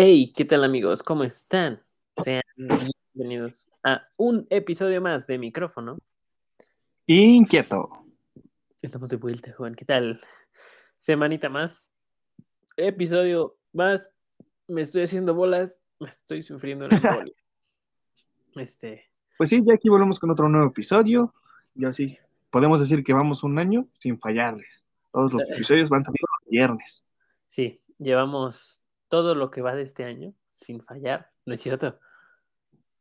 Hey, ¿qué tal amigos? ¿Cómo están? Sean bienvenidos a un episodio más de micrófono. Inquieto. Estamos de vuelta, Juan. ¿Qué tal? Semanita más. Episodio más. Me estoy haciendo bolas. Me estoy sufriendo el embolio. Este. Pues sí, ya aquí volvemos con otro nuevo episodio. Y así, podemos decir que vamos un año sin fallarles. Todos los episodios van saliendo los viernes. Sí, llevamos todo lo que va de este año sin fallar. ¿No es cierto?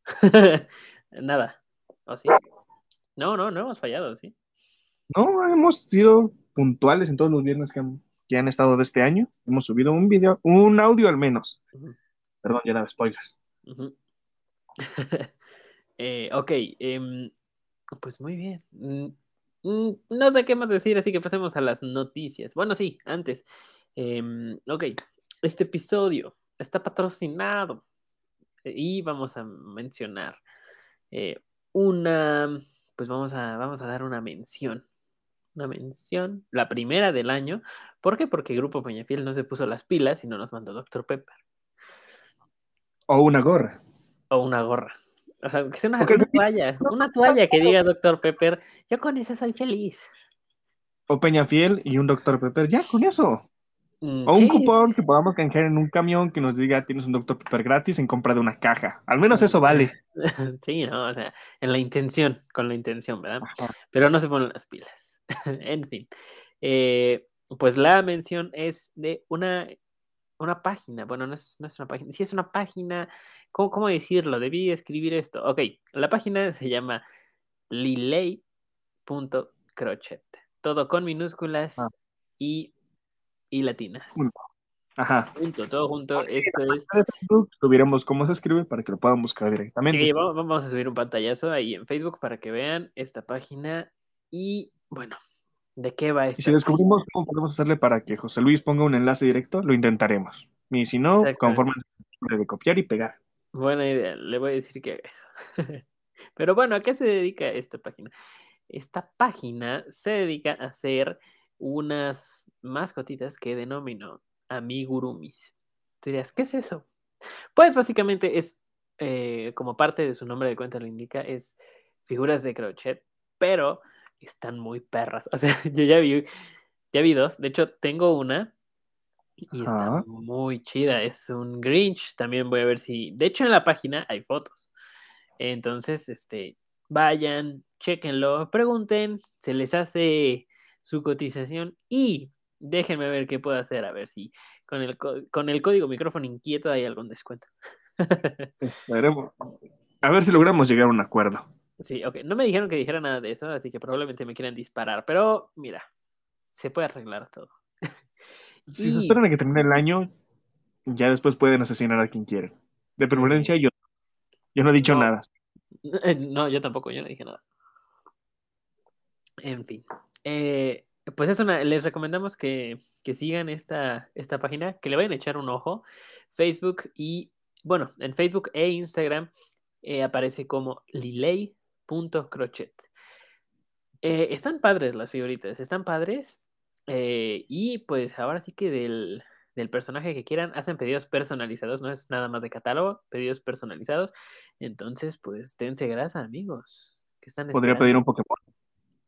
Nada. ¿O sí? No, no, no hemos fallado, ¿sí? No, hemos sido puntuales en todos los viernes que han, que han estado de este año. Hemos subido un video, un audio al menos. Perdón, ya daba spoilers. Eh, ok, em, pues muy bien. Mm, mm, no sé qué más decir, así que pasemos a las noticias. Bueno, sí, antes. Em, ok, este episodio está patrocinado eh, y vamos a mencionar eh, una, pues vamos a, vamos a dar una mención. Una mención, la primera del año. ¿Por qué? Porque Grupo Peñafiel no se puso las pilas y no nos mandó Dr. Pepper. O una gorra. O una gorra. O sea, que sea una, toalla. Una toalla que diga Dr. Pepper. Yo con eso soy feliz. O Peñafiel y un Dr. Pepper. Ya, con eso. Mm, O un sí, cupón que podamos canjear en un camión que nos diga tienes un Dr. Pepper gratis en compra de una caja. Al menos eso vale. Sí, no, o sea, en la intención, con la intención, ¿verdad? Ajá. Pero no se ponen las pilas. en fin. Eh, pues la mención es de una, una página. Bueno, no es, no es una página. Sí, es una página. ¿Cómo, cómo decirlo? Debí escribir esto. Ok, la página se llama liley.crochet. Todo con minúsculas Ah. y, y latinas. Punto. Ajá. Punto, todo junto. Sí, Esto es. Subiremos cómo se escribe para que lo puedan buscar directamente. Sí, va- vamos a subir un pantallazo ahí en Facebook para que vean esta página. Y bueno, ¿de qué va Y esta si descubrimos cómo podemos hacerle para que José Luis ponga un enlace directo, lo intentaremos. Y si no, conforme de copiar y pegar. Buena idea, le voy a decir que haga eso. Pero bueno, ¿a qué se dedica esta página? Esta página se dedica a hacer unas mascotitas que denomino amigurumis. Tú dirías, ¿qué es eso? Pues básicamente es, eh, como parte de su nombre de cuenta lo indica, es figuras de crochet, pero están muy perras. O sea, yo ya vi, ya vi dos. De hecho, tengo una y está muy chida. Es un Grinch. También voy a ver si. De hecho, en la página hay fotos. Entonces, este, vayan, chequenlo, pregunten, se les hace su cotización y déjenme ver qué puedo hacer. A ver si con el, co- con el código micrófono inquieto hay algún descuento. Veremos. A ver si logramos llegar a un acuerdo. Sí, ok. No me dijeron que dijera nada de eso, así que probablemente me quieran disparar. Pero mira, se puede arreglar todo. Si Y- se esperan a que termine el año, ya después pueden asesinar a quien quieren. De preferencia, yo, yo no he dicho No. nada. No, yo tampoco, yo no dije nada. En fin. Eh, pues es una, les recomendamos que, que sigan esta, esta página, que le vayan a echar un ojo. Facebook y, bueno, en Facebook e Instagram eh, aparece como liley.crochet. Eh, están padres las figuritas, están padres. eh, y pues ahora sí que del, del personaje que quieran, hacen pedidos personalizados, no es nada más de catálogo, pedidos personalizados. Entonces, pues dense grasa, amigos. ¿Qué están Podría esperando? pedir un Pokémon.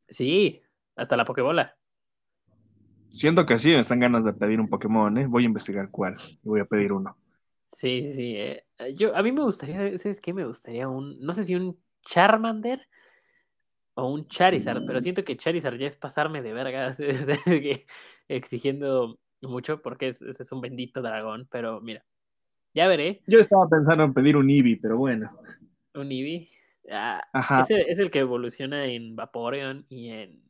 Sí, hasta la Pokébola. Siento que sí, me están ganas de pedir un Pokémon, ¿eh? Voy a investigar cuál. Y voy a pedir uno. Sí, sí, sí. eh, yo, a mí me gustaría, ¿sabes qué? Me gustaría un, no sé si un Charmander o un Charizard, pero siento que Charizard ya es pasarme de verga, o sea, que exigiendo mucho porque es, ese es un bendito dragón, pero mira, ya veré, Yo estaba pensando en pedir un Eevee, pero bueno. un Eevee. Ah, Ajá. ese es el que evoluciona en Vaporeon y en...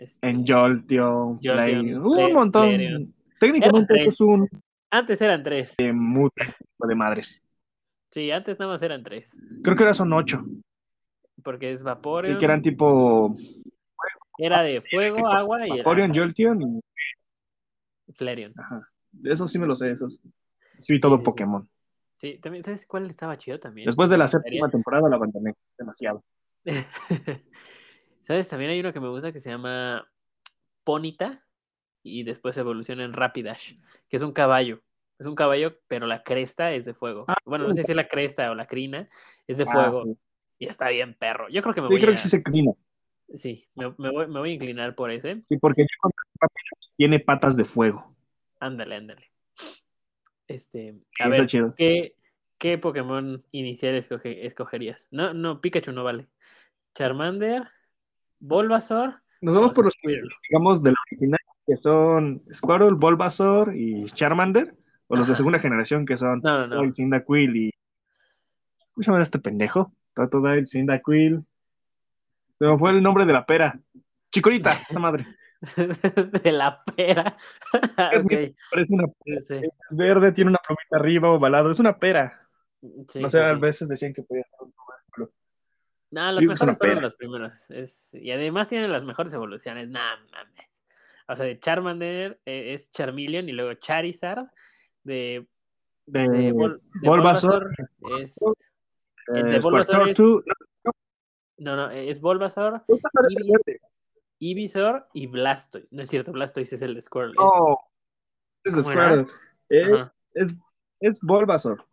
este, En Jolteon, Jolteon, Play- un montón. Técnicamente Eran es un Antes eran tres. eh, mute de madres. Sí, antes nada más eran tres. Creo que ahora son ocho. Porque es Sí, Vaporeon, que eran tipo era de fuego, agua y Vaporeon, Jolteon y... Flareon. Ajá. Esos sí me los sé, esos. Sí, todo sí, sí. Pokémon. Sí, también, ¿sabes cuál estaba chido también? Después de la séptima temporada la abandoné demasiado. ¿Sabes? También hay uno que me gusta que se llama Ponita y después evoluciona en Rapidash, que es un caballo. Es un caballo, pero la cresta es de fuego. Ah, bueno, no sé si es la cresta o la crina, es de Ah, fuego. sí. Y está bien perro. Yo creo que me Sí, voy creo a... que sí se crina. Sí, me, me voy, me voy a inclinar por ese. Sí, porque yo tiene patas de fuego. Ándale, ándale. Este, a ver, chido. ¿qué, qué Pokémon inicial escoge- escogerías? No, no, Pikachu no vale. Charmander, Bulbasaur Nos vamos o por los digamos de la original, que son Squirtle, Bulbasaur y Charmander, o los de segunda generación que son No, no, no. Cyndaquil y ¿cómo se llama este pendejo? Totodile, Cyndaquil. Se me fue el nombre de la pera. Chicorita, esa madre. De la pera. ok. Parece una Sí, es verde, tiene una plumita arriba ovalado, es una pera. sí, no sé, sí, a veces decían que podía ser un. No, los es mejores fueron los primeros. Es, y además tienen las mejores evoluciones. Nah, mames. O sea, de Charmander eh, es Charmeleon y luego Charizard. De, De, de, de Bulbasaur, Bulbasaur es. eh, de Bulbasaur es- Squirtle, No, no, es Bulbasaur, no, Ivysaur y Blastoise. No es cierto, Blastoise es el de Squirtle. es- no, es de ¿Cómo era? Squirtle. Eh, es, es Bulbasaur,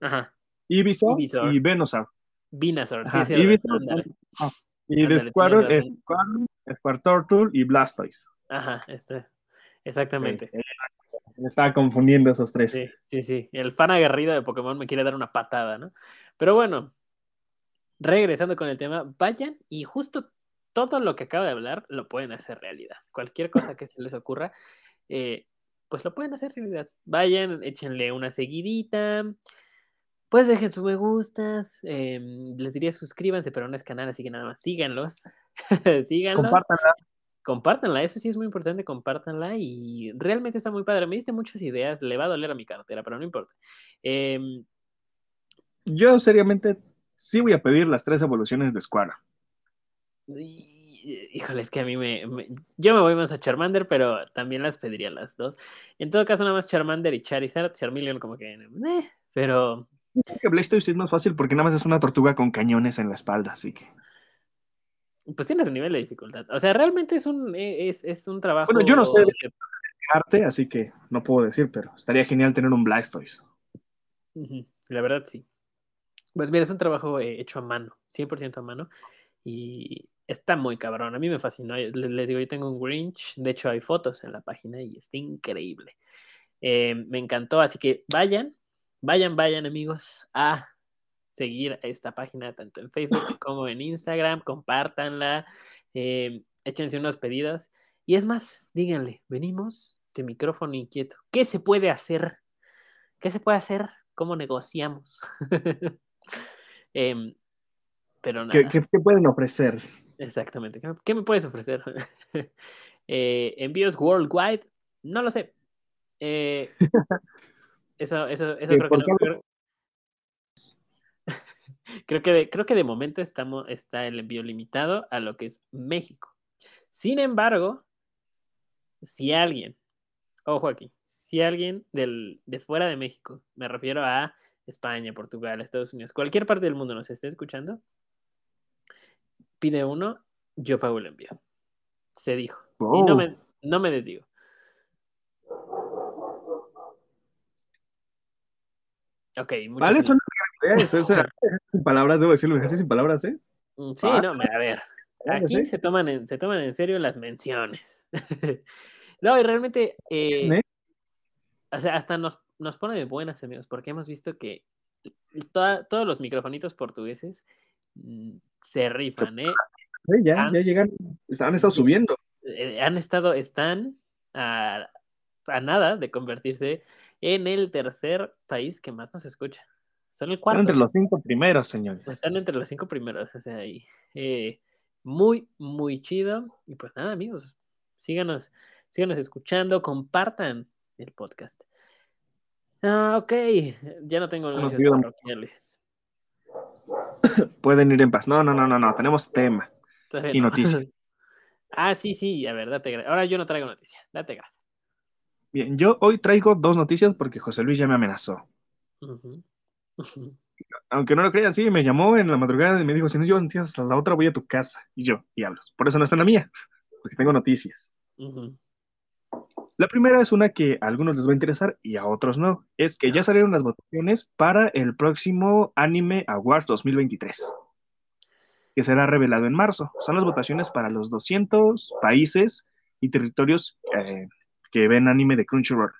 ajá. Ivysaur. y Venusaur. Venusaur, sí, ah, y de Squirtle es Squirtle, Squirtle y Blastoise. Ajá, este. Exactamente. Sí, me estaba confundiendo esos tres. Sí, sí, sí. El fan aguerrido de Pokémon me quiere dar una patada, ¿no? Pero bueno, regresando con el tema, vayan y justo todo lo que acabo de hablar lo pueden hacer realidad. Cualquier cosa que se les ocurra, eh, pues lo pueden hacer realidad. Vayan, échenle una seguidita. Pues dejen sus me gustas. eh, les diría suscríbanse, pero no es canal, así que nada más síganlos. síganlos. Compártanla. Compártanla, eso sí es muy importante, compártanla y realmente está muy padre. Me diste muchas ideas, le va a doler a mi cartera, pero no importa. Em, Yo seriamente sí voy a pedir las tres evoluciones de Squirtle. y- híjole, es que a mí me, me- Yo me voy más a Charmander, pero también las pediría las dos. En todo caso, nada más Charmander y Charizard. Charmeleon como que... eh, pero... Que es más fácil porque nada más es una tortuga con cañones en la espalda, así que. Pues tiene su nivel de dificultad. O sea, realmente es un, e, es, es un trabajo... Bueno, yo no sé de arte, así que no puedo decir, pero estaría genial tener un Blastoise. La verdad, sí. Pues mira, es un trabajo eh, hecho a mano, 100% a mano. Y está muy cabrón. A mí me fascinó. Le- Les digo, yo tengo un Grinch. De hecho, hay fotos en la página y está increíble. Eh, me encantó. Así que vayan, vayan, vayan, amigos, a seguir esta página tanto en Facebook como en Instagram. Compártanla. eh, échense unos pedidos. Y es más, díganle, venimos de micrófono inquieto. ¿Qué se puede hacer? ¿Qué se puede hacer? ¿Cómo negociamos? Em, pero nada, ¿Qué, qué- qué pueden ofrecer? exactamente. ¿Qué, qué me puedes ofrecer? Eh, ¿Envíos worldwide? No lo sé. Eh, eso, eso, eso Sí, creo que ¿por no. qué Creo, creo que de, creo que de momento estamos, está el envío limitado a lo que es México. Sin embargo, si alguien, ojo aquí, si alguien del, de fuera de México, me refiero a España, Portugal, Estados Unidos, cualquier parte del mundo nos esté escuchando, pide uno, yo pago el envío. Se dijo. Y no Oh. me, no me desdigo. Ok, muchos Vale, son eso es, sin palabras, debo decirlo, así sin palabras, ¿eh? Mm, Sí, Ah, no, a ver. Aquí sí. se toman en, se toman en serio las menciones. no, y realmente, eh, ¿Eh? o sea, hasta nos, nos pone de buenas, amigos, porque hemos visto que toda- todos los microfonitos portugueses mm, se rifan, ¿eh? Sí, ya, ya llegan, han estado subiendo. Eh, Han estado, están a, a nada de convertirse en el tercer país que más nos escucha. Son el Están cuarto. entre los cinco primeros, señores. Están entre los cinco primeros, o sea, ahí. eh, muy, muy chido. Y pues nada, amigos, síganos, síganos escuchando, compartan el podcast. Ah, ok, ya no tengo anuncios parroquiales. Pueden ir en paz. No, no, no, no, no, tenemos tema. Y no. noticias. ah, sí, sí, a ver, date gracias. Ahora yo no traigo noticias, date gracias. Bien, yo hoy traigo dos noticias porque José Luis ya me amenazó. Aunque no lo crean, sí, me llamó en la madrugada y me dijo, si no llevo noticias hasta la otra voy a tu casa. Y yo, diablos, por eso no está en la mía, porque tengo noticias. Ujú. La primera es una que a algunos les va a interesar y a otros no. Es que ya salieron las votaciones para el próximo Anime Awards 2023, que será revelado en marzo. Son las votaciones para los 200 países y territorios eh, que ven anime de Crunchyroll.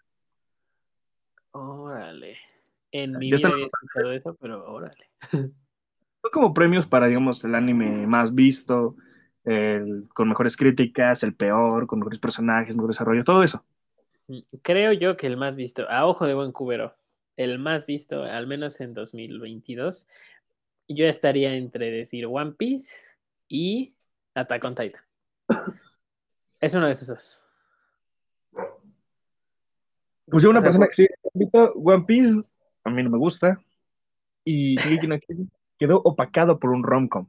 Órale. En mi vida había escuchado eso, pero órale. Son como premios para, digamos, el anime más visto, el con mejores críticas, el peor, con mejores personajes, mejor desarrollo, todo eso. Mm, Creo yo que el más visto, a ojo de buen cubero, el más visto, al menos en 2022, yo estaría entre decir One Piece y Attack on Titan. Es uno de esos dos. Pues yo una O sea, persona que repito, One Piece, a mí no me gusta. Y quedó opacado por un romcom.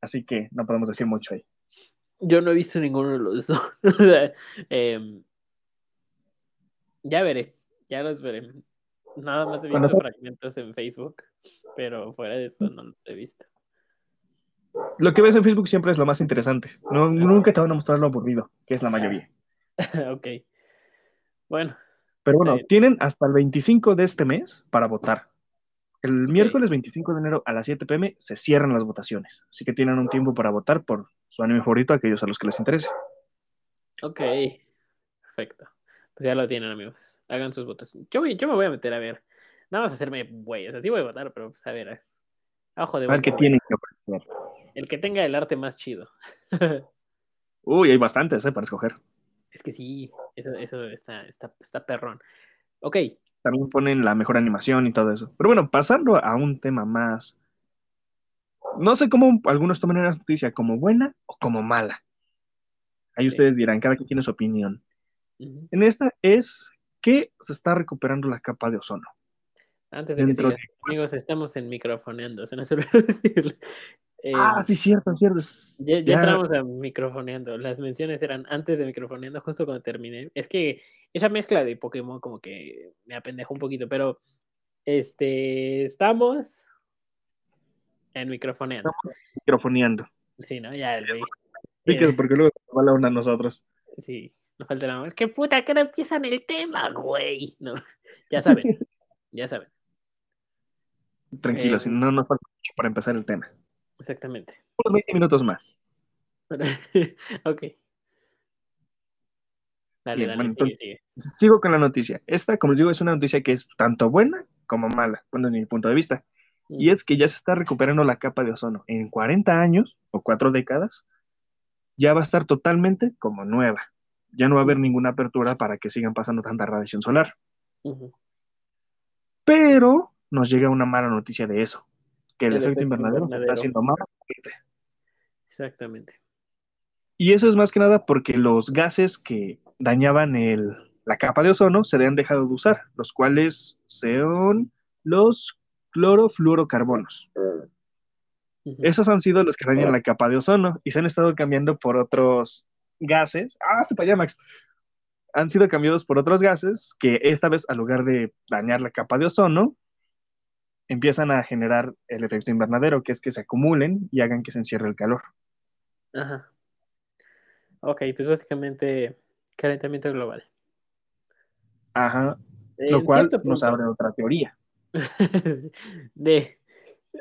Así que no podemos decir mucho ahí. Yo no he visto ninguno de los dos. Em, ya veré, ya los veré. Nada más he visto fragmentos en Facebook, pero fuera de eso no los he visto. Lo que ves en Facebook siempre es lo más interesante. No, nunca te van a mostrar lo aburrido, que es la mayoría. ok. Bueno, Pero bueno, tienen hasta el 25 de este mes para votar. El miércoles 25 de enero a las 7 pm se cierran las votaciones. Así que tienen un tiempo para votar por su anime favorito, aquellos a los que les interese. ok. Perfecto. Pues ya lo tienen, amigos. Hagan sus votos. Yo, voy- yo me voy a meter a ver. Nada más hacerme güey. O sea, sí voy a votar, pero pues a ver. a Ojo de A ver buen qué cubero. tienen que ofrecer. El que tenga el arte más chido. Uy, hay bastantes ¿eh? para escoger. Es que sí, eso, eso está, está, está perrón. Ok. También ponen la mejor animación y todo eso. Pero bueno, pasando a un tema más. No sé cómo algunos toman una noticia como buena o como mala. Ahí Sí. ustedes dirán, cada quien tiene su opinión. En esta es que se está recuperando la capa de ozono. Antes de que sigas, amigos, estamos en microfoneando, se nos olvidó decirle. Eh, ah, sí, cierto, cierto. ya, ya ya- entramos a microfoneando. Las menciones eran antes de microfoneando, justo cuando terminé. Es que esa mezcla de Pokémon como que me apendejó un poquito, pero este estamos en microfoneando. microfoneando. Sí, ¿no? Ya güey. Sí, Eh, porque luego se va la onda a nosotros. Sí, no falta más. Es que puta, que no empiezan el tema, güey. No, ya saben, ya saben. Tranquilo, Eh, si no nos falta mucho para empezar el tema. Exactamente. Unos 20 minutos más. ok. Dale, Bien, dale, bueno, sigue, entonces- sigue. Sigo con la noticia. Esta, como les digo, es una noticia que es tanto buena como mala, bueno, desde mi punto de vista. Y es que ya se está recuperando la capa de ozono. En 40 años o cuatro décadas, ya va a estar totalmente como nueva. Ya no va a haber ninguna apertura para que sigan pasando tanta radiación solar. Pero nos llega una mala noticia de eso, que el, El efecto efecto invernadero se está haciendo más Exactamente. Y eso es más que nada porque los gases que dañaban el- la capa de ozono se han dejado de usar, los cuales son los clorofluorocarbonos. Esos han sido los que dañan la capa de ozono y se han estado cambiando por otros gases. ¡Ah, se para allá, Max! Han sido cambiados por otros gases que esta vez, al lugar de dañar la capa de ozono, empiezan a generar el efecto invernadero, que es que se acumulen y hagan que se encierre el calor. Ajá. Ok, pues básicamente calentamiento global. Ajá, lo cual nos abre otra teoría. de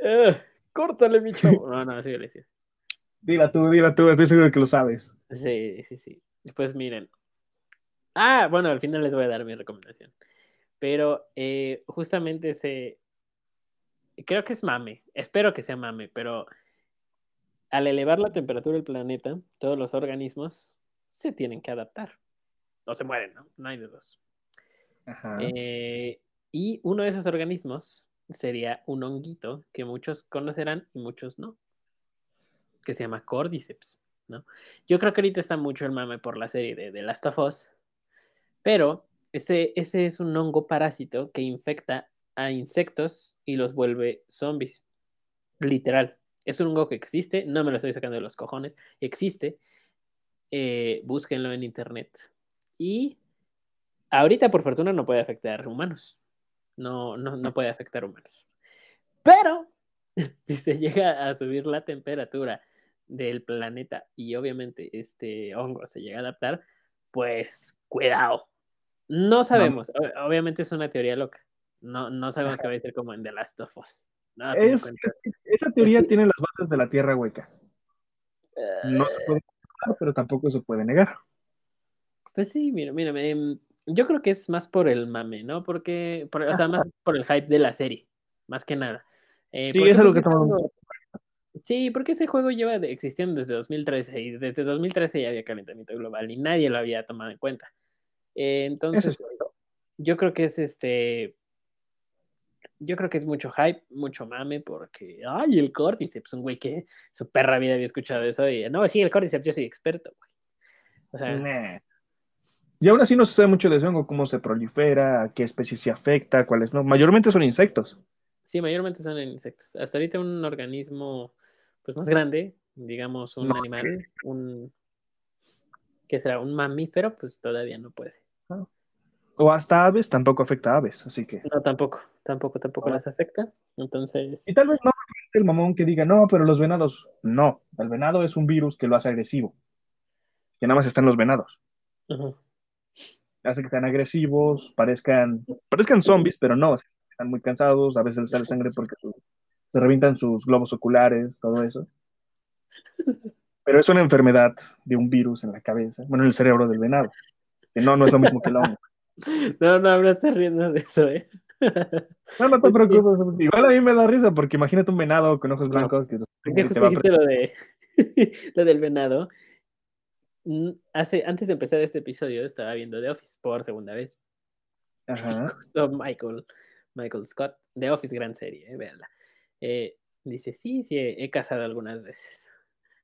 "Ah, córtale mi chavo. No, no, sí, sí. Dila tú, dila tú, estoy seguro que lo sabes. Sí, sí, sí. Pues miren. Ah, bueno, al final les voy a dar mi recomendación. Pero eh, justamente se. Creo que es mame. Espero que sea mame, pero al elevar la temperatura del planeta, todos los organismos se tienen que adaptar. O se mueren, ¿no? No hay de dos. Ajá. Eh, y uno de esos organismos sería un honguito que muchos conocerán y muchos no, que se llama Cordyceps, ¿no? Yo creo que ahorita está mucho el mame por la serie de The Last of Us, pero ese, ese es un hongo parásito que infecta a insectos y los vuelve zombies, literal. Es un hongo que existe, no me lo estoy sacando de los cojones, existe, eh, búsquenlo en internet. Y ahorita, por fortuna, no puede afectar humanos. No, no, no puede afectar humanos. Pero si se llega a subir la temperatura del planeta y obviamente este hongo se llega a adaptar, pues cuidado, No sabemos. Obviamente es una teoría loca. No, no sabemos qué va a ser como en The Last of Us. No, Es- esa teoría Es que- tiene las bases de la Tierra hueca. No se puede negar, pero tampoco se puede negar. Pues sí, mira, mira, em, yo creo que es más por el mame, ¿no? Porque, por- o sea, más por el hype de la serie, más que nada. Eh, Sí, porque, eso es lo que ese estamos- juego- Sí, porque ese juego lleva de- existiendo desde 2013 y desde 2013 ya había calentamiento global y nadie lo había tomado en cuenta. Eh, entonces, es yo creo que es este. Yo creo que es mucho hype, mucho mame, porque. ¡Ay, el Cordyceps! Un güey que su perra vida había escuchado eso y. No, sí, el Cordyceps, yo soy experto, güey. O sea, Nah. Y aún así no se sabe mucho de eso, cómo se prolifera, qué especies se afecta, cuáles no. Mayormente son insectos. sí, mayormente son insectos. Hasta ahorita un organismo, pues más grande, digamos, un No. animal, un. ¿Qué será? Un mamífero, pues todavía no puede. O hasta aves, tampoco afecta a aves, así que. No, tampoco, tampoco, tampoco Ah. las afecta. Entonces. Y tal vez no el mamón que diga, no, pero los venados. No, el venado es un virus que lo hace agresivo. Que nada más están los venados. Hace que sean agresivos, parezcan, parezcan zombies, pero no, están muy cansados, a veces les sale sangre porque su- se revientan sus globos oculares, todo eso. Pero es una enfermedad de un virus en la cabeza, bueno, en el cerebro del venado. Que no, no es lo mismo que el hongo. No, no, no estás riendo de eso, ¿eh? No, no te preocupes. Igual a mí me da risa porque imagínate un venado con ojos blancos que, justo dijiste lo de lo del venado. Mm, Hace, antes de empezar este episodio estaba viendo The Office por segunda vez. Ajá. Justo Michael, Michael Scott, The Office, gran serie, eh, véanla. Eh, dice, sí, sí, he, he cazado algunas veces.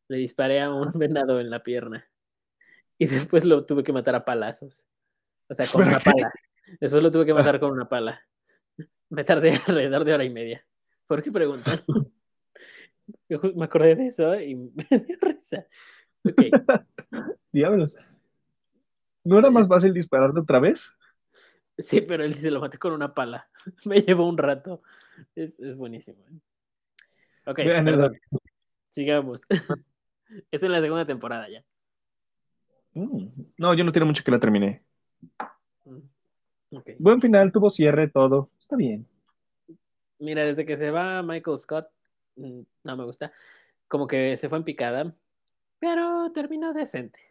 Le disparé a un venado en la pierna. Y después lo tuve que matar a palazos. O sea, con una pala. Después lo tuve que matar con una pala. Me tardé alrededor de hora y media. ¿Por qué preguntan? Yo me acordé de eso y me dio risa. Ok. Diablos. ¿No era más fácil dispararte otra vez? Sí, pero él dice lo maté con una pala. Me llevó un rato. Es, es buenísimo. Ok, perdón. Sigamos. es en la segunda temporada ya. Mm. No, yo no tiene mucho que la terminé. Mm. Buen final, tuvo cierre, todo. Está bien. Mira, desde que se va Michael Scott, mm, no me gusta. Como que se fue en picada, pero terminó decente.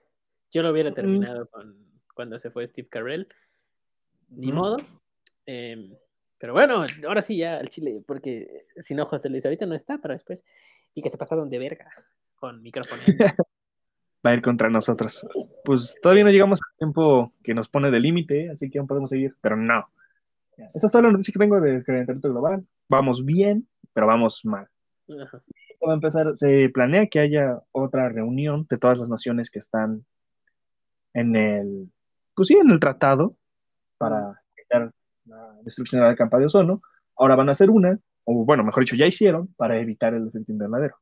Yo lo hubiera Mm. terminado con cuando se fue Steve Carell. Ni Ujú. modo. Em, pero bueno, ahora sí ya al Chile, porque sin ojos se le dice, ahorita no está, pero después. Y que se pasaron de verga con micrófono. Va a ir contra nosotros. Pues todavía no llegamos al tiempo que nos pone de límite, así que aún podemos seguir, pero no. Esa es toda la noticia que tengo del calentamiento global. Vamos bien, pero vamos mal. Ajá. Esto va a empezar, se planea que haya otra reunión de todas las naciones que están en el, pues sí, en el tratado para evitar la destrucción de la capa de ozono. Ahora van a hacer una, o bueno, mejor dicho, ya hicieron para evitar el efecto invernadero.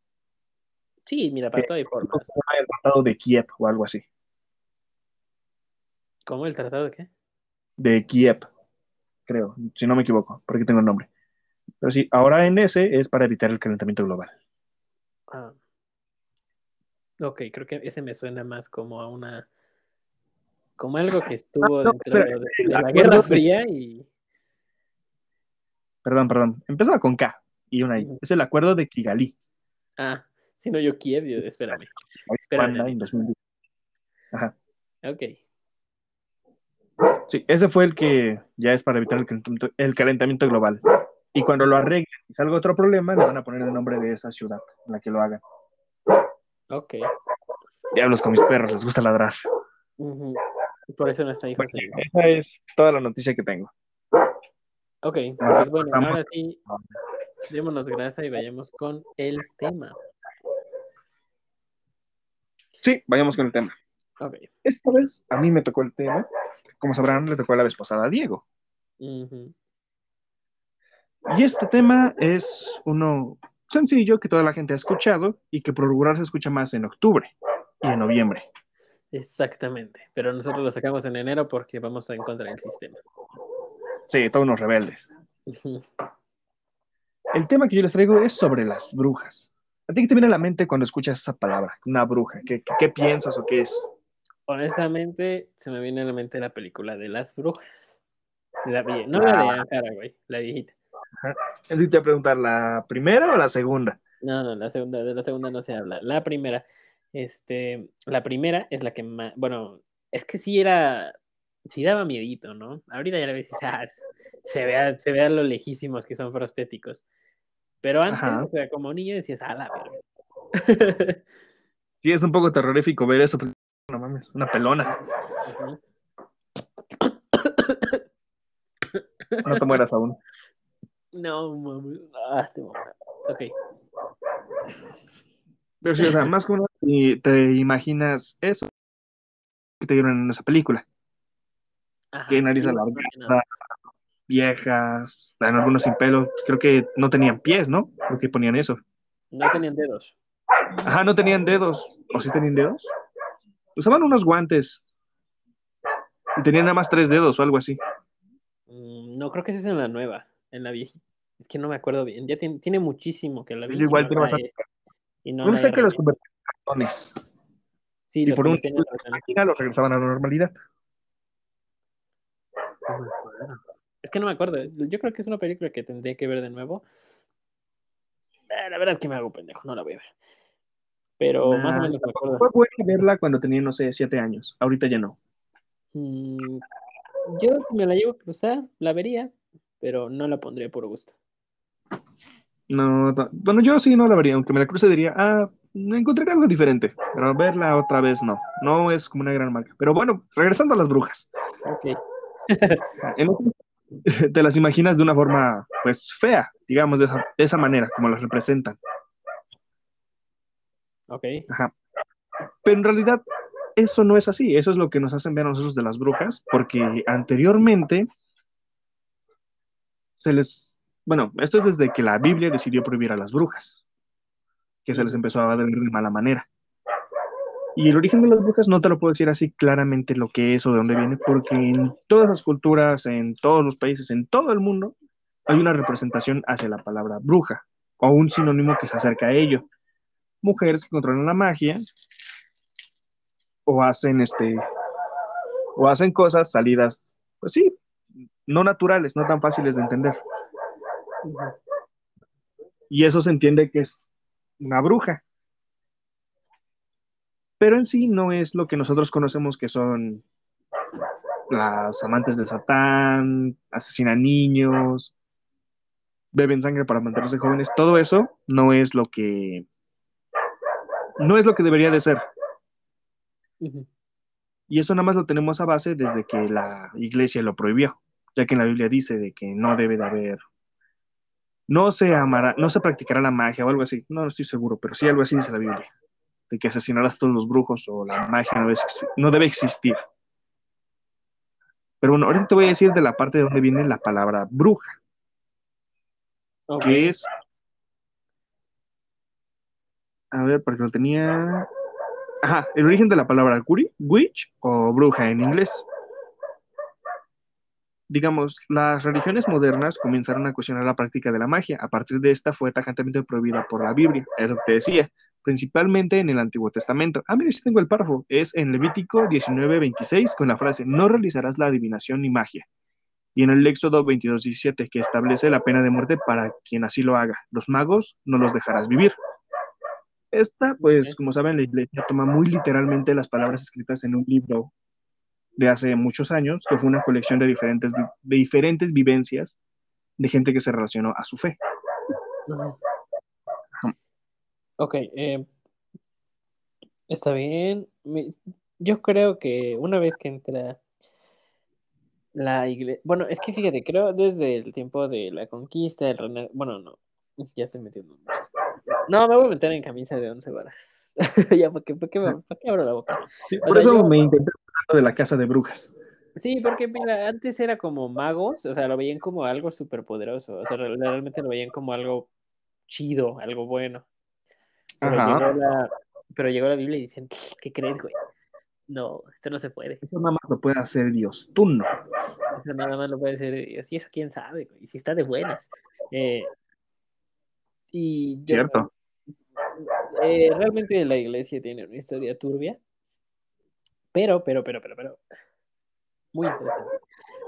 Sí, mira, para todo hay formas. El tratado de Kiev o algo así. ¿Cómo el tratado de qué? De Kiev, creo, si no me equivoco, porque tengo el nombre. Pero sí, ahora en ese es para evitar el calentamiento global. Ah. Ok, creo que ese me suena más como a una. Como algo que estuvo no, dentro espera, de, la acuerdo Guerra Fría y. Perdón, perdón. Empezaba con K y una I. Es el acuerdo de Kigali. Ah, si no yo Kiev, yo- espérame. Espérame Ruanda en 2010. Ajá. Ok. Sí, ese fue el que ya es para evitar el calentamiento, el calentamiento global. Y cuando lo arreglen y salga otro problema, le van a poner el nombre de esa ciudad en la que lo hagan. Ok. Diablos con mis perros, les gusta ladrar. Por eso no está hijo de- Esa es toda la noticia que tengo. Ok, Ahora pues bueno, pasamos- ahora sí, démonos grasa y vayamos con el tema. Sí, vayamos con el tema. Ok. Esta vez a mí me tocó el tema. Como sabrán, le tocó la vez pasada a Diego. Y este tema es uno sencillo que toda la gente ha escuchado y que por regular se escucha más en octubre y en noviembre. Exactamente. Pero nosotros lo sacamos en enero porque vamos a encontrar el sistema. Sí, todos unos rebeldes. El tema que yo les traigo es sobre las brujas. ¿A ti qué te viene a la mente cuando escuchas esa palabra? Una bruja. ¿Qué, qué, qué piensas o qué es? Honestamente, se me viene a la mente la película de las brujas. La vie- no la de Ah. Ankara, güey, la viejita. Es que te voy a preguntar, ¿la primera o la segunda? No, no, la segunda, de la segunda no se habla. La primera, este, la primera es la que más, bueno, es que sí era, sí daba miedito, ¿no? Ahorita ya la ves ah, se vea, se vea lo lejísimos que son prostéticos. Pero antes, Ajá. o sea, como niño decías, ah, la verga. Sí, es un poco terrorífico ver eso. Mames, una pelona. No te mueras aún. No, mames. Ah. Ok. Pero sí, o sea, más como y te imaginas eso que te dieron en esa película. Ajá, Que nariz sí, alargada. que. Viejas, en algunos sin pelo, creo que no tenían pies, ¿no? Creo que ponían eso. No tenían dedos. Ajá, no tenían dedos. ¿O sí tenían dedos? Usaban unos guantes. Y tenían nada más tres dedos o algo así. Mm, no, creo que esa es en la nueva, en la viejita. Es que no me acuerdo bien. Ya tiene, tiene muchísimo que la vi. Yo igual no tiene bastante. he- y no No sé que los convertían en ratones. Sí, Y los por un máquina los regresaban a la normalidad. No. Es que no me acuerdo. Yo creo que es una película que tendría que ver de nuevo. Eh, La verdad es que me hago pendejo, no la voy a ver. Pero más o menos me acuerdo. Fue bueno verla cuando tenía, no sé, siete años. Ahorita ya no. Mm, yo si me la llevo a cruzar, la vería, pero no la pondría por gusto. No, no- bueno, yo sí no la vería, aunque me la cruce diría, ah, encontré algo diferente, pero verla otra vez no, no es como una gran marca. Pero bueno, regresando a las brujas, Ok. te las imaginas de una forma, pues, fea, digamos, de esa, de esa manera, como las representan. Ok. Ajá. Pero en realidad, eso no es así, eso es lo que nos hacen ver a nosotros de las brujas, porque anteriormente se les, bueno, esto es desde que la Biblia decidió prohibir a las brujas, que se les empezó a ver de mala manera. Y el origen de las brujas no te lo puedo decir así claramente lo que es o de dónde viene, porque en todas las culturas, en todos los países, en todo el mundo, hay una representación hacia la palabra bruja, o un sinónimo que se acerca a ello. Mujeres que controlan la magia, o hacen este, o hacen cosas salidas, pues sí, no naturales, no tan fáciles de entender. Y eso se entiende que es una bruja. Pero en sí no es lo que nosotros conocemos que son las amantes de Satán, asesinan niños, beben sangre para mantenerse jóvenes. Todo eso no es lo que no es lo que debería de ser. Y eso nada más lo tenemos a base desde que la iglesia lo prohibió, ya que en la Biblia dice de que no debe de haber, no se amará, no se practicará la magia o algo así. No, no estoy seguro, pero sí algo así dice la Biblia, de que asesinarás a todos los brujos o la magia no debe, exi- no debe existir. Pero bueno, ahorita te voy a decir de la parte de donde viene la palabra bruja, que es, a ver, porque lo tenía, ajá, el origen de la palabra curi, witch o bruja en inglés. Digamos, las religiones modernas comenzaron a cuestionar la práctica de la magia. A partir de esta fue tajantemente prohibida por la Biblia. Eso te decía, principalmente en el Antiguo Testamento. Ah, mira, sí tengo el párrafo. Es en Levítico 19:26 con la frase, no realizarás la adivinación ni magia. Y en el Éxodo 22:17 que establece la pena de muerte para quien así lo haga. Los magos no los dejarás vivir. Esta, pues, como saben, la iglesia toma muy literalmente las palabras escritas en un libro de hace muchos años, que fue una colección de diferentes, de diferentes vivencias de gente que se relacionó a su fe. Ok, eh, está bien. Yo creo que una vez que entra la iglesia, bueno, es que fíjate, creo desde el tiempo de la conquista, el bueno, no, ya estoy metiendo en muchas cosas. No, me voy a meter en camisa de once varas. ya, ¿para qué, para qué, me- para qué abro la boca? Sí, por sea, eso yo- me intenté hablar de la casa de brujas. Sí, porque mira, antes era como magos, o sea, lo veían como algo súper poderoso, o sea, re- realmente lo veían como algo chido, algo bueno. Pero llegó la, pero llegó la Biblia y dicen, ¿qué crees, güey? No, esto no se puede. Eso nada más lo puede hacer Dios, tú no. Eso nada más lo puede hacer Dios. Y eso quién sabe, güey. Y si está de buenas. Eh, y yo, Cierto. eh, realmente la iglesia tiene una historia turbia. Pero, pero, pero, pero, pero, muy interesante.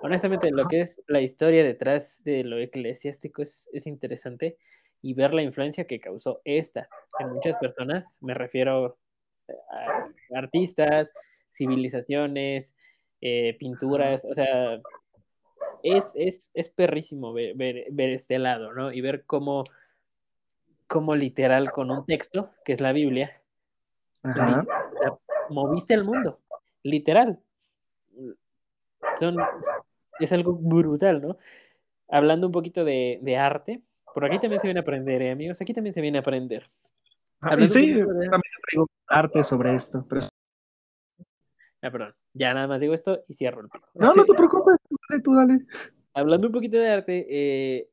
Honestamente, lo que es la historia detrás de lo eclesiástico es, es interesante y ver la influencia que causó esta en muchas personas, me refiero a artistas, civilizaciones, eh, pinturas, o sea, es, es, es perrísimo ver, ver, ver, este lado, ¿no? Y ver cómo, cómo literal con un texto, que es la Biblia, Ajá. o sea, moviste el mundo, literal. Son, es algo brutal, ¿no? Hablando un poquito de, de arte, por aquí también se viene a aprender, ¿eh, amigos, aquí también se viene a aprender. Ah, y sí, de... también traigo arte sobre esto. Pero... Ah, perdón, ya nada más digo esto y cierro el pico. No, no te preocupes, dale, tú dale. Hablando un poquito de arte, eh,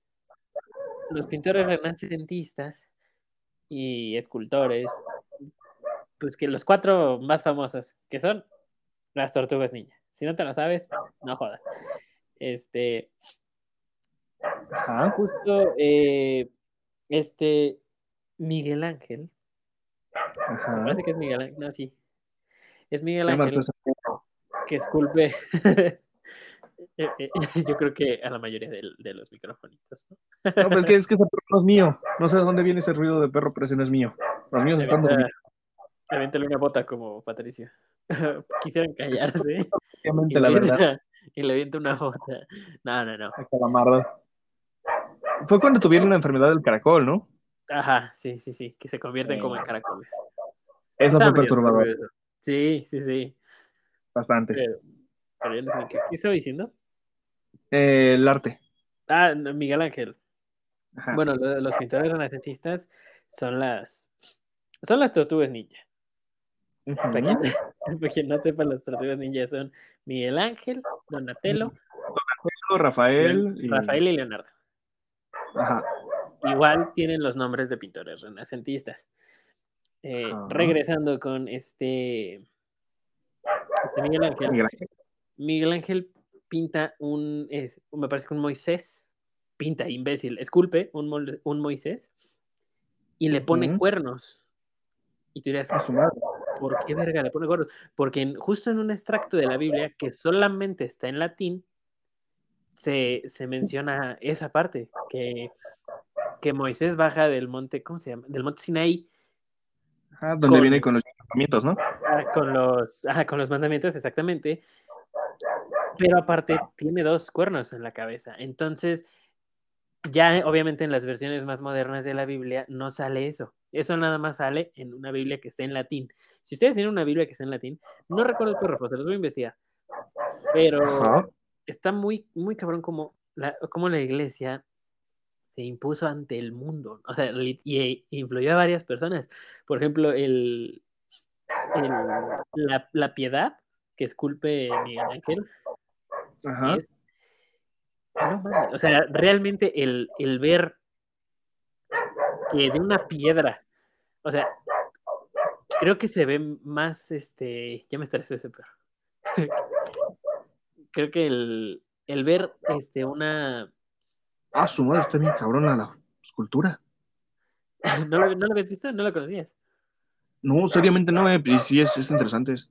los pintores renacentistas y escultores, pues que los cuatro más famosos, que son las tortugas ninja. Si no te lo sabes, no jodas. Este. Ajá. Justo eh, este Miguel Ángel. Ajá. Me parece que es Miguel Ángel. No, sí. Es Miguel Ángel que esculpe. Yo creo que a la mayoría de, de los microfonitos, ¿no? No, pero es que, es que ese perro no es mío. No sé de dónde viene ese ruido de perro, pero ese no es mío. Los míos están dormidos. Avéntale una bota como Patricio. Quisieran callarse. Obviamente, la verdad. Y le avienta una bota. No, no, no. Fue cuando tuvieron la enfermedad del caracol, ¿no? Ajá, sí, sí, sí. Que se convierten sí. como en caracoles. Eso fue perturbador. Sí, sí, sí. Bastante. Pero, pero sé qué, ¿qué estaba diciendo? Eh, el arte. Ah, Miguel Ángel. Ajá. Bueno, los pintores renacentistas son las son las tortugas ninja. Uh -huh. para, quien, para, quien, no sepa, las tortugas ninja son Miguel Ángel, Donatello, Donatello Rafael, y... Rafael y Leonardo. Ajá. Igual tienen los nombres de pintores renacentistas. Eh, uh -huh. Regresando con este, este Miguel, Ángel, Miguel Ángel. Miguel Ángel pinta un, es, me parece que un Moisés, pinta, imbécil, esculpe un, un Moisés y le pone uh -huh. cuernos. Y tú dirás, ¿por qué verga le pone cuernos? Porque en, justo en un extracto de la Biblia que solamente está en latín, se, se menciona esa parte, que, que, Moisés baja del monte, ¿cómo se llama? Del monte Sinaí. Ah, donde con, viene con los mandamientos, ¿no? Ah, con, los, ah, con los mandamientos, exactamente. Pero aparte tiene dos cuernos en la cabeza. Entonces, ya obviamente en las versiones más modernas de la Biblia no sale eso. Eso nada más sale en una Biblia que está en latín. Si ustedes tienen una Biblia que está en latín, no recuerdo el párrafo, se los voy a investigar. Pero Ajá. está muy, muy cabrón como la, como la iglesia se impuso ante el mundo. O sea, y influyó a varias personas. Por ejemplo, el, el la, la, piedad que esculpe Miguel Ángel Ajá. es no o sea, realmente el, el ver que de una piedra, o sea, creo que se ve más, este, ya me estresó ese perro. creo que el, el ver, este, una... Ah, su madre, está bien cabrona la escultura. ¿No ¿No lo habías visto? ¿No lo conocías? No, seriamente no, eh, sí es, es interesante. Es...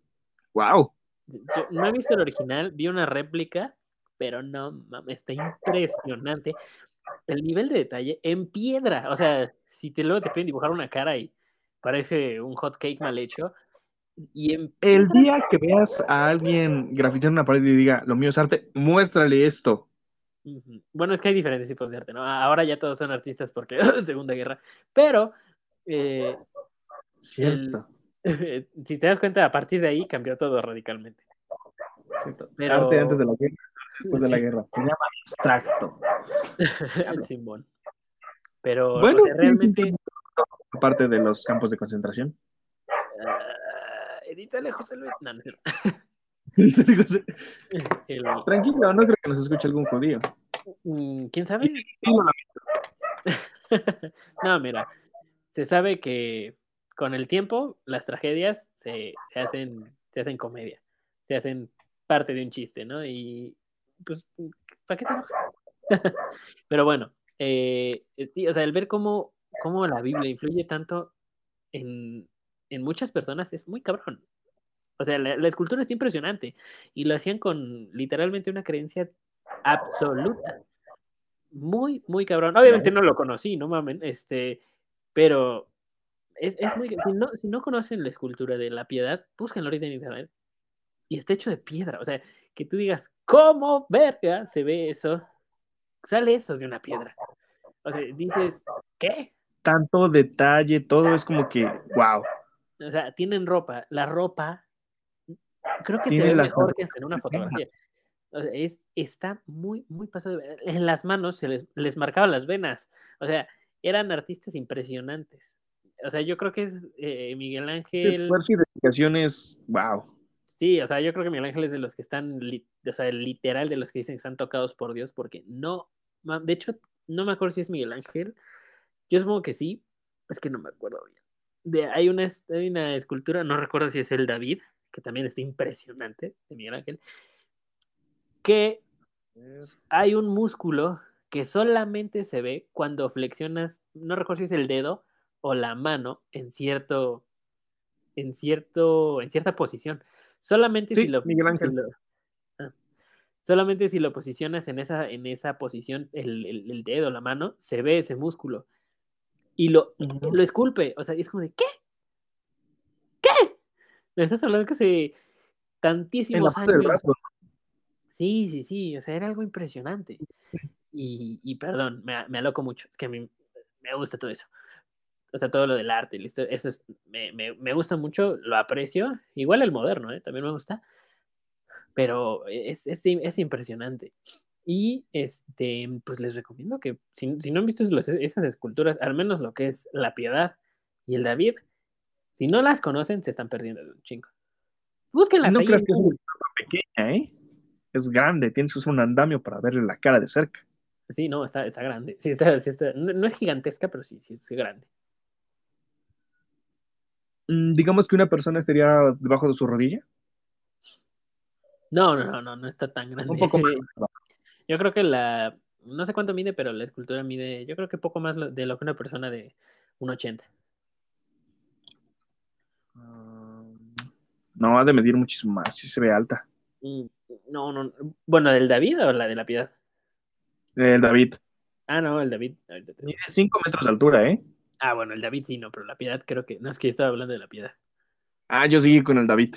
¡Wow! Yo no he visto el original, vi una réplica pero no mames, está impresionante el nivel de detalle en piedra. O sea, si te luego te piden dibujar una cara y parece un hot cake mal hecho. Y en el día que veas a alguien grafitear una pared y diga, lo mío es arte, muéstrale esto. Bueno, es que hay diferentes tipos de arte, ¿no? Ahora ya todos son artistas porque Segunda Guerra, pero eh, Cierto. El, si te das cuenta, a partir de ahí cambió todo radicalmente. Pero... Arte antes de la guerra después de la guerra. Se llama abstracto. el Simón. Pero, bueno, o sea, realmente. Aparte de los campos de concentración. Uh, edítale, José Luis. No, no es cierto. el... Tranquilo, no creo que nos escuche algún judío. Mm, ¿Quién sabe? no, mira. Se sabe que con el tiempo las tragedias se, se, hacen, se hacen comedia. Se hacen parte de un chiste, ¿no? Y pues, ¿para qué te enojas? Pero bueno, eh, sí, o sea, el ver cómo, cómo la Biblia influye tanto en, en, muchas personas es muy cabrón. O sea, la, escultura está impresionante y lo hacían con literalmente una creencia absoluta. Muy, muy cabrón. Obviamente no lo conocí, no mamen, este, pero es, es muy... Si no, si no conocen la escultura de la piedad, búsquenlo ahorita en internet. Y está hecho de piedra, o sea, que tú digas, ¿cómo verga se ve eso? Sale eso de una piedra. O sea, dices, ¿qué? Tanto detalle, todo es como que, wow. O sea, tienen ropa. La ropa, creo que se ve mejor que en una fotografía. O sea, es, está muy, muy pasado. En las manos se les, les marcaban las venas. O sea, eran artistas impresionantes. O sea, yo creo que es eh, Miguel Ángel. Esfuerzo y dedicaciones, wow. Sí, o sea, yo creo que Miguel Ángel es de los que están, o sea, literal de los que dicen que están tocados por Dios, porque no, de hecho, no me acuerdo si es Miguel Ángel. Yo supongo que sí, es que no me acuerdo bien. De, hay, una, hay una escultura, no recuerdo si es el David, que también está impresionante, de Miguel Ángel, que hay un músculo que solamente se ve cuando flexionas, no recuerdo si es el dedo o la mano en cierto, en cierto, en cierta posición. Solamente si lo, Miguel Ángel. Ah, solamente si lo posicionas en esa, en esa posición, el, el, dedo, la mano, se ve ese músculo. Y lo, lo esculpe. O sea, es como de, ¿qué? ¿Qué? Me estás hablando que hace tantísimos años. Sí, sí, sí. O sea, era algo impresionante. Y, y perdón, me, me aloco mucho. Es que a mí me gusta todo eso o sea, todo lo del arte, listo, eso es, me, me, me, gusta mucho, lo aprecio, igual el moderno, ¿eh? también me gusta, pero es, es, es, impresionante. Y este, pues les recomiendo que si, si no han visto esas esculturas, al menos lo que es la Piedad y el David, si no las conocen, se están perdiendo de un chingo. Búsquenlas. No creo que es pequeña, ¿eh? Es grande, tienes que usar un andamio para verle la cara de cerca. Sí, no, está, está grande. Sí, está, sí está, no, es gigantesca, pero sí, sí es grande. Mm, digamos que una persona estaría debajo de su rodilla. No, no, no, no, está tan grande. Un poco más. Yo creo que la, no sé cuánto mide, pero la escultura mide, yo creo que poco más de lo que una persona de 1,80. no, ha de medir muchísimo más, si se ve alta. Mm, no, no, bueno, ¿del David o la de la Piedad? El David. Ah, no, el David. Mide 5 metros de altura, ¿eh? Ah, bueno, el David sí, no, pero la piedad creo que. No es que estaba hablando de la piedad. Ah, yo seguí con el David.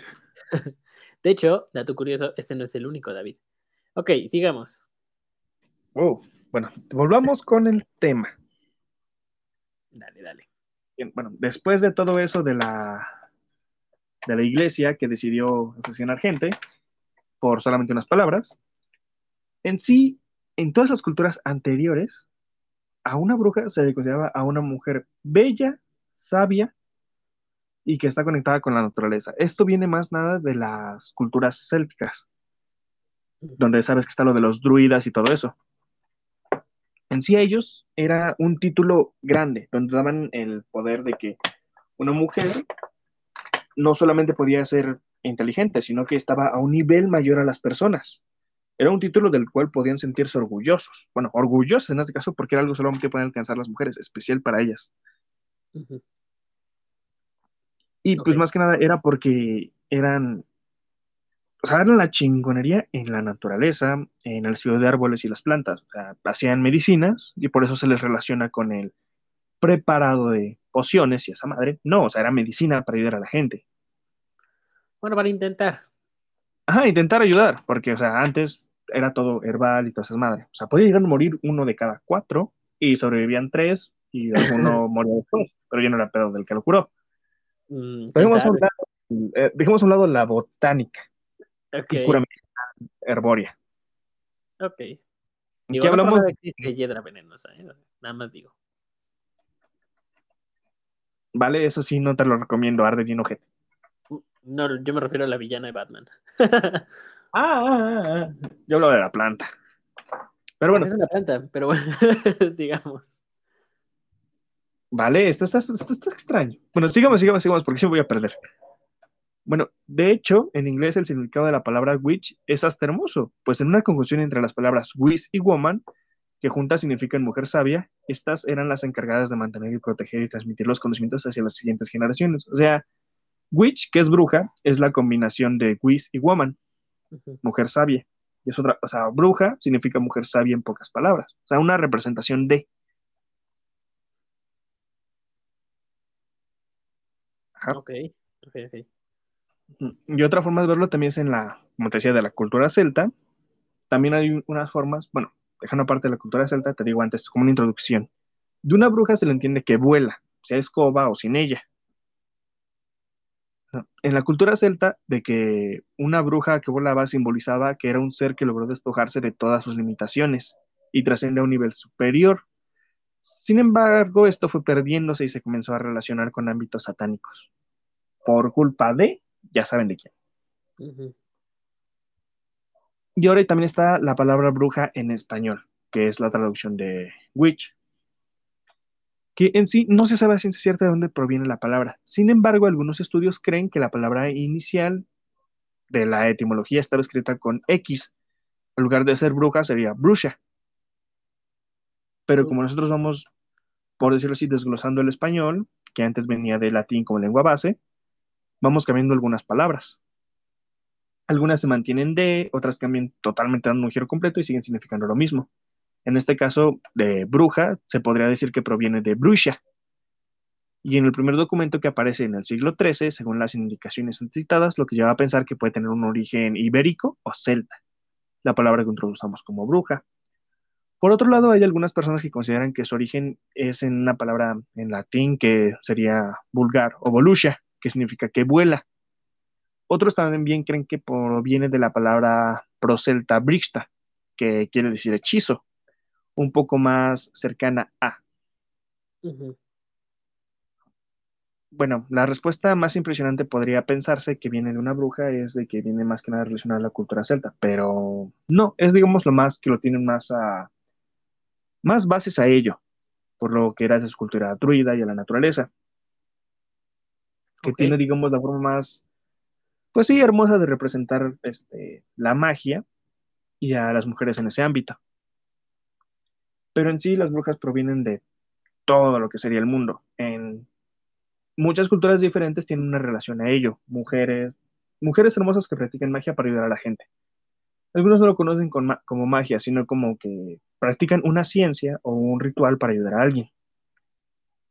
de hecho, dato curioso, este no es el único David. Ok, sigamos. Oh, bueno, volvamos con el tema. Dale, dale. Bien, bueno, después de todo eso de la, de la iglesia que decidió asesinar gente por solamente unas palabras, en sí, en todas esas culturas anteriores, a una bruja se le consideraba a una mujer bella, sabia y que está conectada con la naturaleza. Esto viene más nada de las culturas célticas, donde sabes que está lo de los druidas y todo eso. En sí ellos era un título grande, donde daban el poder de que una mujer no solamente podía ser inteligente, sino que estaba a un nivel mayor a las personas. Era un título del cual podían sentirse orgullosos. Bueno, orgullosos en este caso porque era algo solamente pueden alcanzar las mujeres, especial para ellas. Y pues más que nada era porque eran, o sea, eran la chingonería en la naturaleza, en el estudio de árboles y las plantas. O sea, hacían medicinas y por eso se les relaciona con el preparado de pociones y esa madre. No, o sea, era medicina para ayudar a la gente. Bueno, para intentar. Ajá, intentar ayudar, porque, o sea, antes era todo herbal y todas esas madres. O sea, podía llegar a morir uno de cada cuatro y sobrevivían tres y uno moría después, pero ya no era pedo del que lo curó. Mm, dejemos, a un lado, eh, dejemos a un lado la botánica okay. y cura herbórea. Ok. Digo, ¿Qué hablamos? No existe hiedra venenosa, ¿eh? nada más digo. Vale, eso sí, no te lo recomiendo, arde bien ojete. No, yo me refiero a la villana de Batman. Ah, ah, ah, yo hablo de la planta. Pero bueno. Pues es una planta, pero bueno, sigamos. Vale, esto está, extraño. Bueno, sigamos, sigamos, sigamos, porque sí voy a perder. Bueno, de hecho, en inglés el significado de la palabra witch es hasta hermoso, pues en una conjunción entre las palabras witch y woman, que juntas significan mujer sabia, estas eran las encargadas de mantener y proteger y transmitir los conocimientos hacia las siguientes generaciones. O sea, Witch, que es bruja, es la combinación de whiz y woman. Mujer sabia. Y es otra, o sea, bruja significa mujer sabia en pocas palabras. O sea, una representación de. Ajá. Ok, ok, ok. Y otra forma de verlo también es en la, como te decía, de la cultura celta. También hay unas formas, bueno, dejando aparte de la cultura celta, te digo antes, como una introducción. De una bruja se le entiende que vuela, sea escoba o sin ella. En la cultura celta, de que una bruja que volaba simbolizaba que era un ser que logró despojarse de todas sus limitaciones y trascende a un nivel superior. Sin embargo, esto fue perdiéndose y se comenzó a relacionar con ámbitos satánicos. Por culpa de, ya saben de quién. Y ahora también está la palabra bruja en español, que es la traducción de witch, que en sí no se sabe a ciencia cierta de dónde proviene la palabra. Sin embargo, algunos estudios creen que la palabra inicial de la etimología estaba escrita con X. En lugar de ser bruja, sería bruja. Pero como nosotros vamos, por decirlo así, desglosando el español, que antes venía de latín como lengua base, vamos cambiando algunas palabras. Algunas se mantienen de, otras cambian totalmente dando un giro completo y siguen significando lo mismo. En este caso, de bruja, se podría decir que proviene de bruxa. Y en el primer documento que aparece en el siglo XIII, según las indicaciones citadas, lo que lleva a pensar que puede tener un origen ibérico o celta, la palabra que introducimos como bruja. Por otro lado, hay algunas personas que consideran que su origen es en una palabra en latín que sería vulgar o volusia, que significa que vuela. Otros también creen que proviene de la palabra procelta brixta, que quiere decir hechizo, un poco más cercana a. Bueno, la respuesta más impresionante podría pensarse que viene de una bruja, es de que viene más que nada relacionada a la cultura celta, pero no, es digamos lo más que lo tienen más a más bases a ello, por lo que era esa escultura druida y a la naturaleza, que tiene digamos la forma más, pues sí, hermosa de representar este, la magia y a las mujeres en ese ámbito. Pero en sí las brujas provienen de todo lo que sería el mundo. En muchas culturas diferentes tienen una relación a ello. Mujeres, mujeres hermosas que practican magia para ayudar a la gente. Algunos no lo conocen con ma- como magia, sino como que practican una ciencia o un ritual para ayudar a alguien.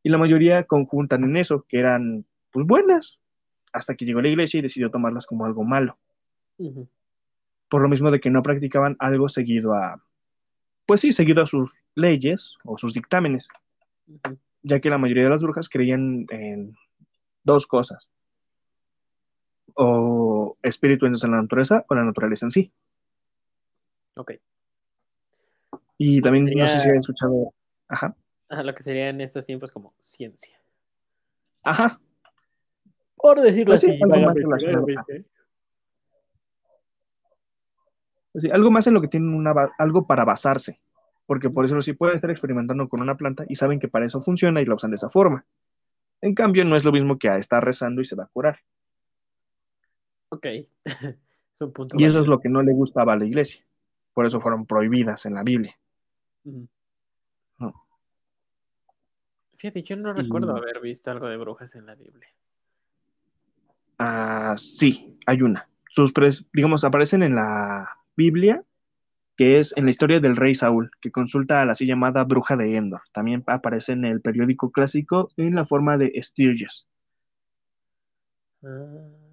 Y la mayoría conjuntan en eso, que eran pues buenas, hasta que llegó la iglesia y decidió tomarlas como algo malo. Por lo mismo de que no practicaban algo seguido a, pues sí, seguido a sus leyes o sus dictámenes. Ya que la mayoría de las brujas creían en dos cosas, o espíritus en la naturaleza o la naturaleza en sí. Ok. Y también no sé si han escuchado, ajá, Ajá, lo que sería en estos tiempos como ciencia. ajá, Por decirlo Pues sí, así, algo más vagamente, relacionado. vagamente. Algo más en lo que tienen una, algo para basarse, porque por eso sí pueden estar experimentando con una planta y saben que para eso funciona y la usan de esa forma. En cambio, no es lo mismo que a estar rezando y se va a curar. Ok. es un punto Y eso es lo que no le gustaba a la iglesia. Por eso fueron prohibidas en la Biblia. No. Fíjate, yo no Y- recuerdo haber visto algo de brujas en la Biblia. Ah, sí, hay una. Sus, digamos, aparecen en la Biblia, que es en la historia del rey Saúl, que consulta a la así llamada bruja de Endor. También aparece en el periódico clásico en la forma de Sturges. Ah,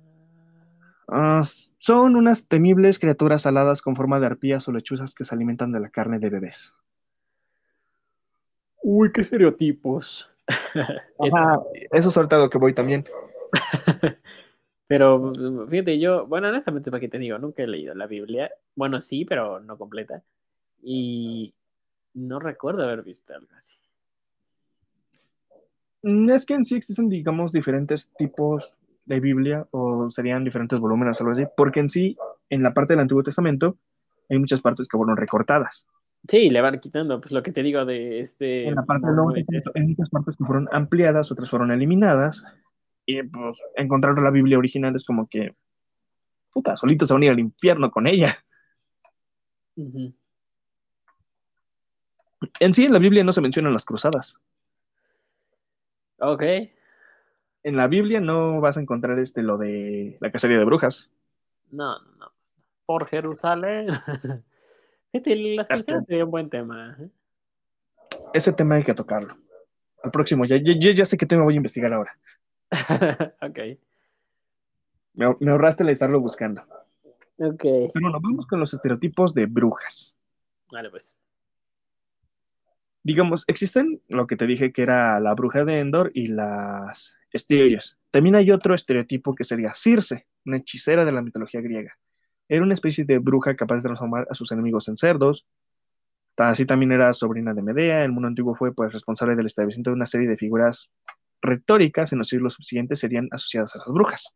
Ah, son unas temibles criaturas aladas con forma de arpías o lechuzas que se alimentan de la carne de bebés. Uy, qué estereotipos. Ajá, eso es ahorita lo que voy también. Pero fíjate, yo, bueno, honestamente, ¿para qué te digo? Nunca he leído la Biblia. Bueno, sí, pero no completa. Y no recuerdo haber visto algo así. Mm, Es que en sí existen, digamos, diferentes tipos de Biblia o serían diferentes volúmenes o algo así, porque en sí, en la parte del Antiguo Testamento, hay muchas partes que fueron recortadas. Sí, le van quitando, pues lo que te digo de este. En la parte del Nuevo. Testamento, hay muchas partes que fueron ampliadas, otras fueron eliminadas, y pues encontrar la Biblia original es como que, puta, solitos se van a ir al infierno con ella. En sí, en la Biblia no se mencionan las cruzadas. Ok. En la Biblia no vas a encontrar este lo de la cacería de brujas. No, no, no. Por Jerusalén. Las canciones sería un buen tema. ¿eh? Ese tema hay que tocarlo. Al próximo, ya, ya- ya sé qué tema voy a investigar ahora. ok. Me, me ahorraste el estarlo buscando. Ok. Pero bueno, vamos con los estereotipos de brujas. Vale, pues. Digamos, existen lo que te dije que era la bruja de Endor y las Estirias. También hay otro estereotipo que sería Circe, una hechicera de la mitología griega. Era una especie de bruja capaz de transformar a sus enemigos en cerdos. Así también era sobrina de Medea. El mundo antiguo fue pues, responsable del establecimiento de una serie de figuras retóricas en los siglos subsiguientes serían asociadas a las brujas.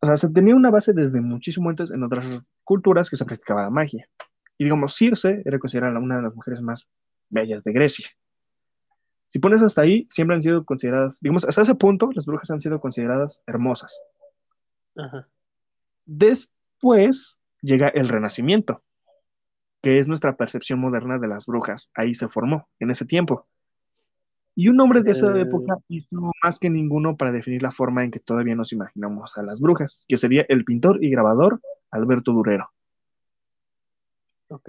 O sea, se tenía una base desde muchísimo antes en otras culturas que se practicaba la magia. Y digamos, Circe era considerada una de las mujeres más bellas de Grecia. Si pones hasta ahí, siempre han sido consideradas, digamos, hasta ese punto, las brujas han sido consideradas hermosas. Ajá. Después llega el Renacimiento, que es nuestra percepción moderna de las brujas. Ahí se formó, en ese tiempo. Y un hombre de esa Eh. época hizo más que ninguno para definir la forma en que todavía nos imaginamos a las brujas, que sería el pintor y grabador Alberto Durero. Ok.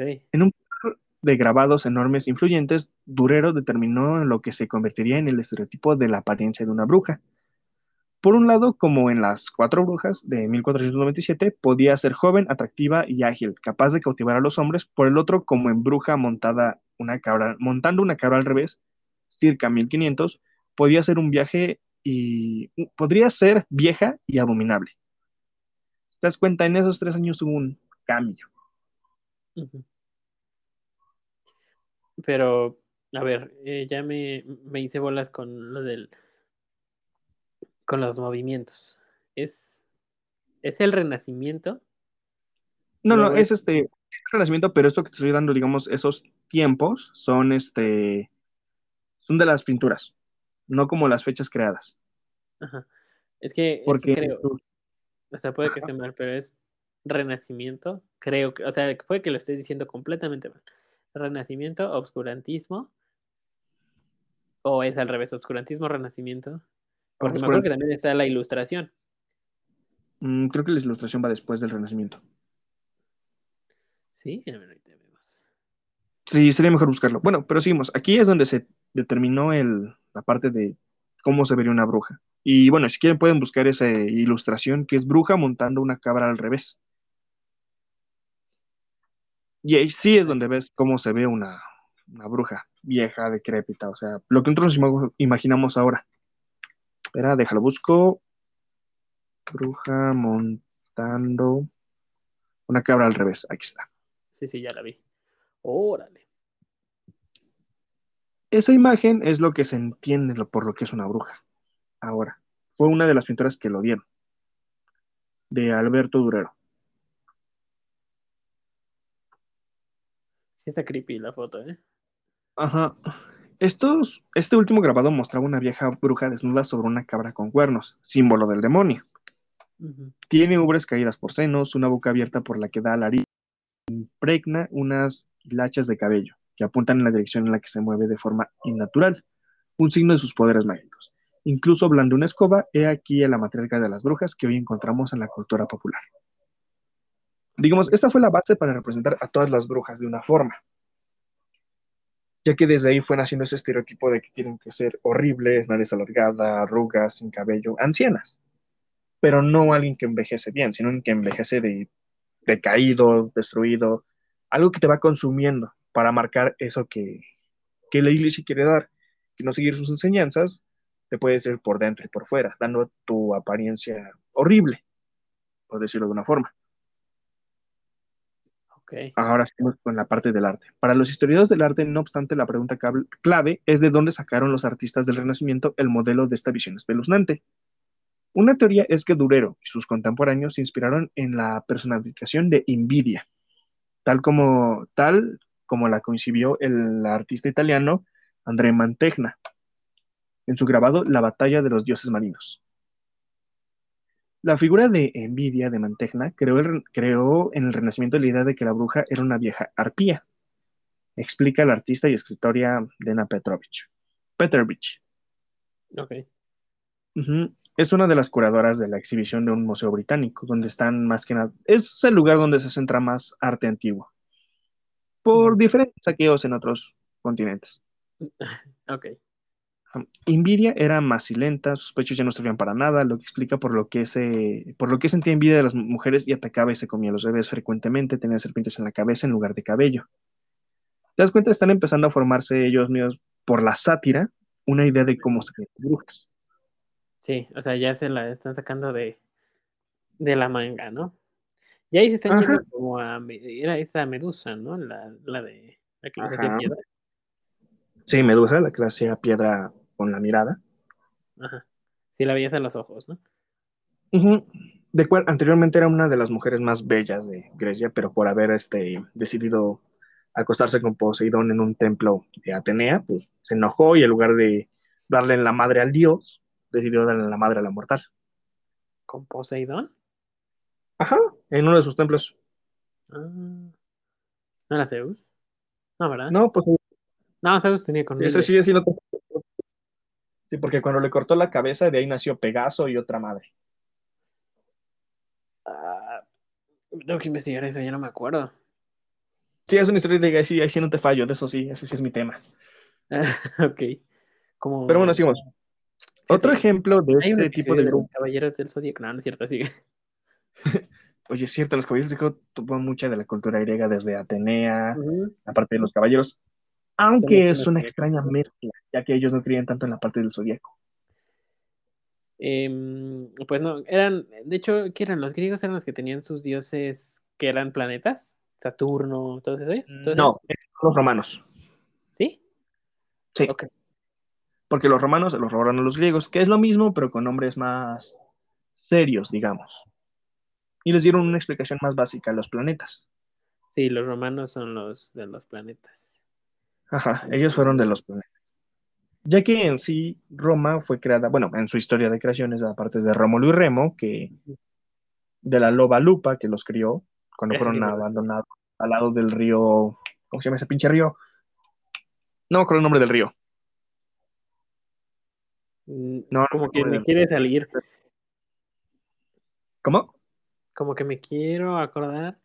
de grabados enormes influyentes, Durero determinó lo que se convertiría en el estereotipo de la apariencia de una bruja. Por un lado, como en Las Cuatro Brujas de 1497, podía ser joven, atractiva y ágil, capaz de cautivar a los hombres. Por el otro, como en Bruja montada una cabra, montando una cabra al revés, circa 1500, podía ser un viaje y podría ser vieja y abominable. ¿Te das cuenta? En esos tres años hubo un cambio. Pero, a ver, eh, ya me, me hice bolas con lo del. con los movimientos. ¿Es, es el renacimiento? No, no, es es- este es el renacimiento, pero esto que te estoy dando, digamos, esos tiempos son este son de las pinturas, no como las fechas creadas. Ajá. Es que, es que Porque creo, o sea, puede que esté mal, pero es renacimiento, creo que, o sea, puede que lo esté diciendo completamente mal. Renacimiento, obscurantismo, o es al revés, obscurantismo, renacimiento. Porque me acuerdo que también está la ilustración. mm, creo que la ilustración va después del renacimiento. Sí, ahorita vemos. Sí, sería mejor buscarlo. Bueno, pero seguimos. Aquí es donde se determinó el, la parte de cómo se vería una bruja. Y bueno, si quieren pueden buscar esa ilustración que es bruja montando una cabra al revés. Y ahí sí es donde ves cómo se ve una, una bruja vieja, decrépita, o sea, lo que nosotros ima- imaginamos ahora. Espera, déjalo, busco. Bruja montando una cabra al revés. Aquí está. Sí, sí, ya la vi. Órale. Esa imagen es lo que se entiende por lo que es una bruja. Ahora, fue una de las pinturas que lo dieron, de Alberto Durero. Sí está creepy la foto, ¿eh? Ajá. Estos, este último grabado mostraba una vieja bruja desnuda sobre una cabra con cuernos, símbolo del demonio. Tiene ubres caídas por senos, una boca abierta por la que da la impregna unas hilachas de cabello que apuntan en la dirección en la que se mueve de forma innatural, un signo de sus poderes mágicos. Incluso blande una escoba, he aquí a la matriarca de las brujas que hoy encontramos en la cultura popular. Digamos, esta fue la base para representar a todas las brujas de una forma, ya que desde ahí fue naciendo ese estereotipo de que tienen que ser horribles, nariz alargada, arrugas, sin cabello, ancianas, pero no alguien que envejece bien, sino alguien que envejece de decaído, destruido, algo que te va consumiendo para marcar eso que, que la iglesia quiere dar, que no seguir sus enseñanzas, te puede ser por dentro y por fuera, dando tu apariencia horrible, por decirlo de una forma. Ok. Ahora seguimos con la parte del arte. Para los historiadores del arte, no obstante, la pregunta clave es de dónde sacaron los artistas del Renacimiento el modelo de esta visión espeluznante. Una teoría es que Durero y sus contemporáneos se inspiraron en la personificación de Invidia, tal como, tal como la concibió el artista italiano André Mantegna en su grabado La batalla de los dioses marinos. La figura de Envidia de Mantegna creó, el- creó en el Renacimiento la idea de que la bruja era una vieja arpía, explica la artista y escritora Dena Petrovich. Petrovich. Ok. Es una de las curadoras de la exhibición de un museo británico, donde están más que nada. Es el lugar donde se centra más arte antiguo, por diferentes saqueos en otros continentes. Ok. Invidia era macilenta, sus pechos ya no servían para nada, lo que explica por lo que se, por lo que sentía envidia de las mujeres y atacaba y se comía a los bebés frecuentemente, tenía serpientes en la cabeza en lugar de cabello. ¿Te das cuenta? Están empezando a formarse ellos mismos por la sátira una idea de cómo se brujas. Sí, o sea, ya se la están sacando de, de la manga, ¿no? Y ahí se están Ajá, yendo como a. Era esa medusa, ¿no? La, la de. La que los hacía ajá. piedra. Sí, Medusa, la que le hacía piedra con la mirada. Ajá. Sí, la veías en los ojos, ¿no? De cual anteriormente era una de las mujeres más bellas de Grecia, pero por haber este, decidido acostarse con Poseidón en un templo de Atenea, pues se enojó y en lugar de darle en la madre al dios, decidió darle en la madre a la mortal. Con Poseidón. Ajá, en uno de sus templos. Ah, ¿no era Zeus? No, ¿verdad? No, pues No, Zeus tenía con ese sí, sí, no te- sí, porque cuando le cortó la cabeza, de ahí nació Pegaso y otra madre. Ah, tengo que investigar eso, ya no me acuerdo. Sí, es una historia de ahí sí, ahí sí no te fallo, de eso sí, ese sí es mi tema. ok. Pero bueno, sigamos. Otro ejemplo de hay este tipo de grupo Caballeros del Zodíaco. No, no es cierto, sigue. Oye, es cierto, los caballeros de Zodíaco toman mucha de la cultura griega desde Atenea, Ujú. la parte de los caballeros, aunque es una extraña mezcla, ya que ellos no creían tanto en la parte del zodiaco. Em, pues no, eran, de hecho, ¿qué eran? Los griegos eran los que tenían sus dioses que eran planetas, Saturno, todos esos. ¿Todos No, los romanos. ¿Sí? Sí, Ok. porque los romanos los robaron a los griegos, que es lo mismo, pero con nombres más serios, digamos. Y les dieron una explicación más básica a los planetas. Sí, los romanos son los de los planetas. Ajá, ellos fueron de los planetas. Ya que en sí Roma fue creada, bueno, en su historia de creaciones, aparte de Rómulo y Remo, que de la loba Lupa que los crió cuando fueron abandonados al lado del río, ¿cómo se llama ese pinche río? No me acuerdo el nombre del río. Mm, No, Como que me quiere salir, ¿Cómo? Como que me quiero acordar.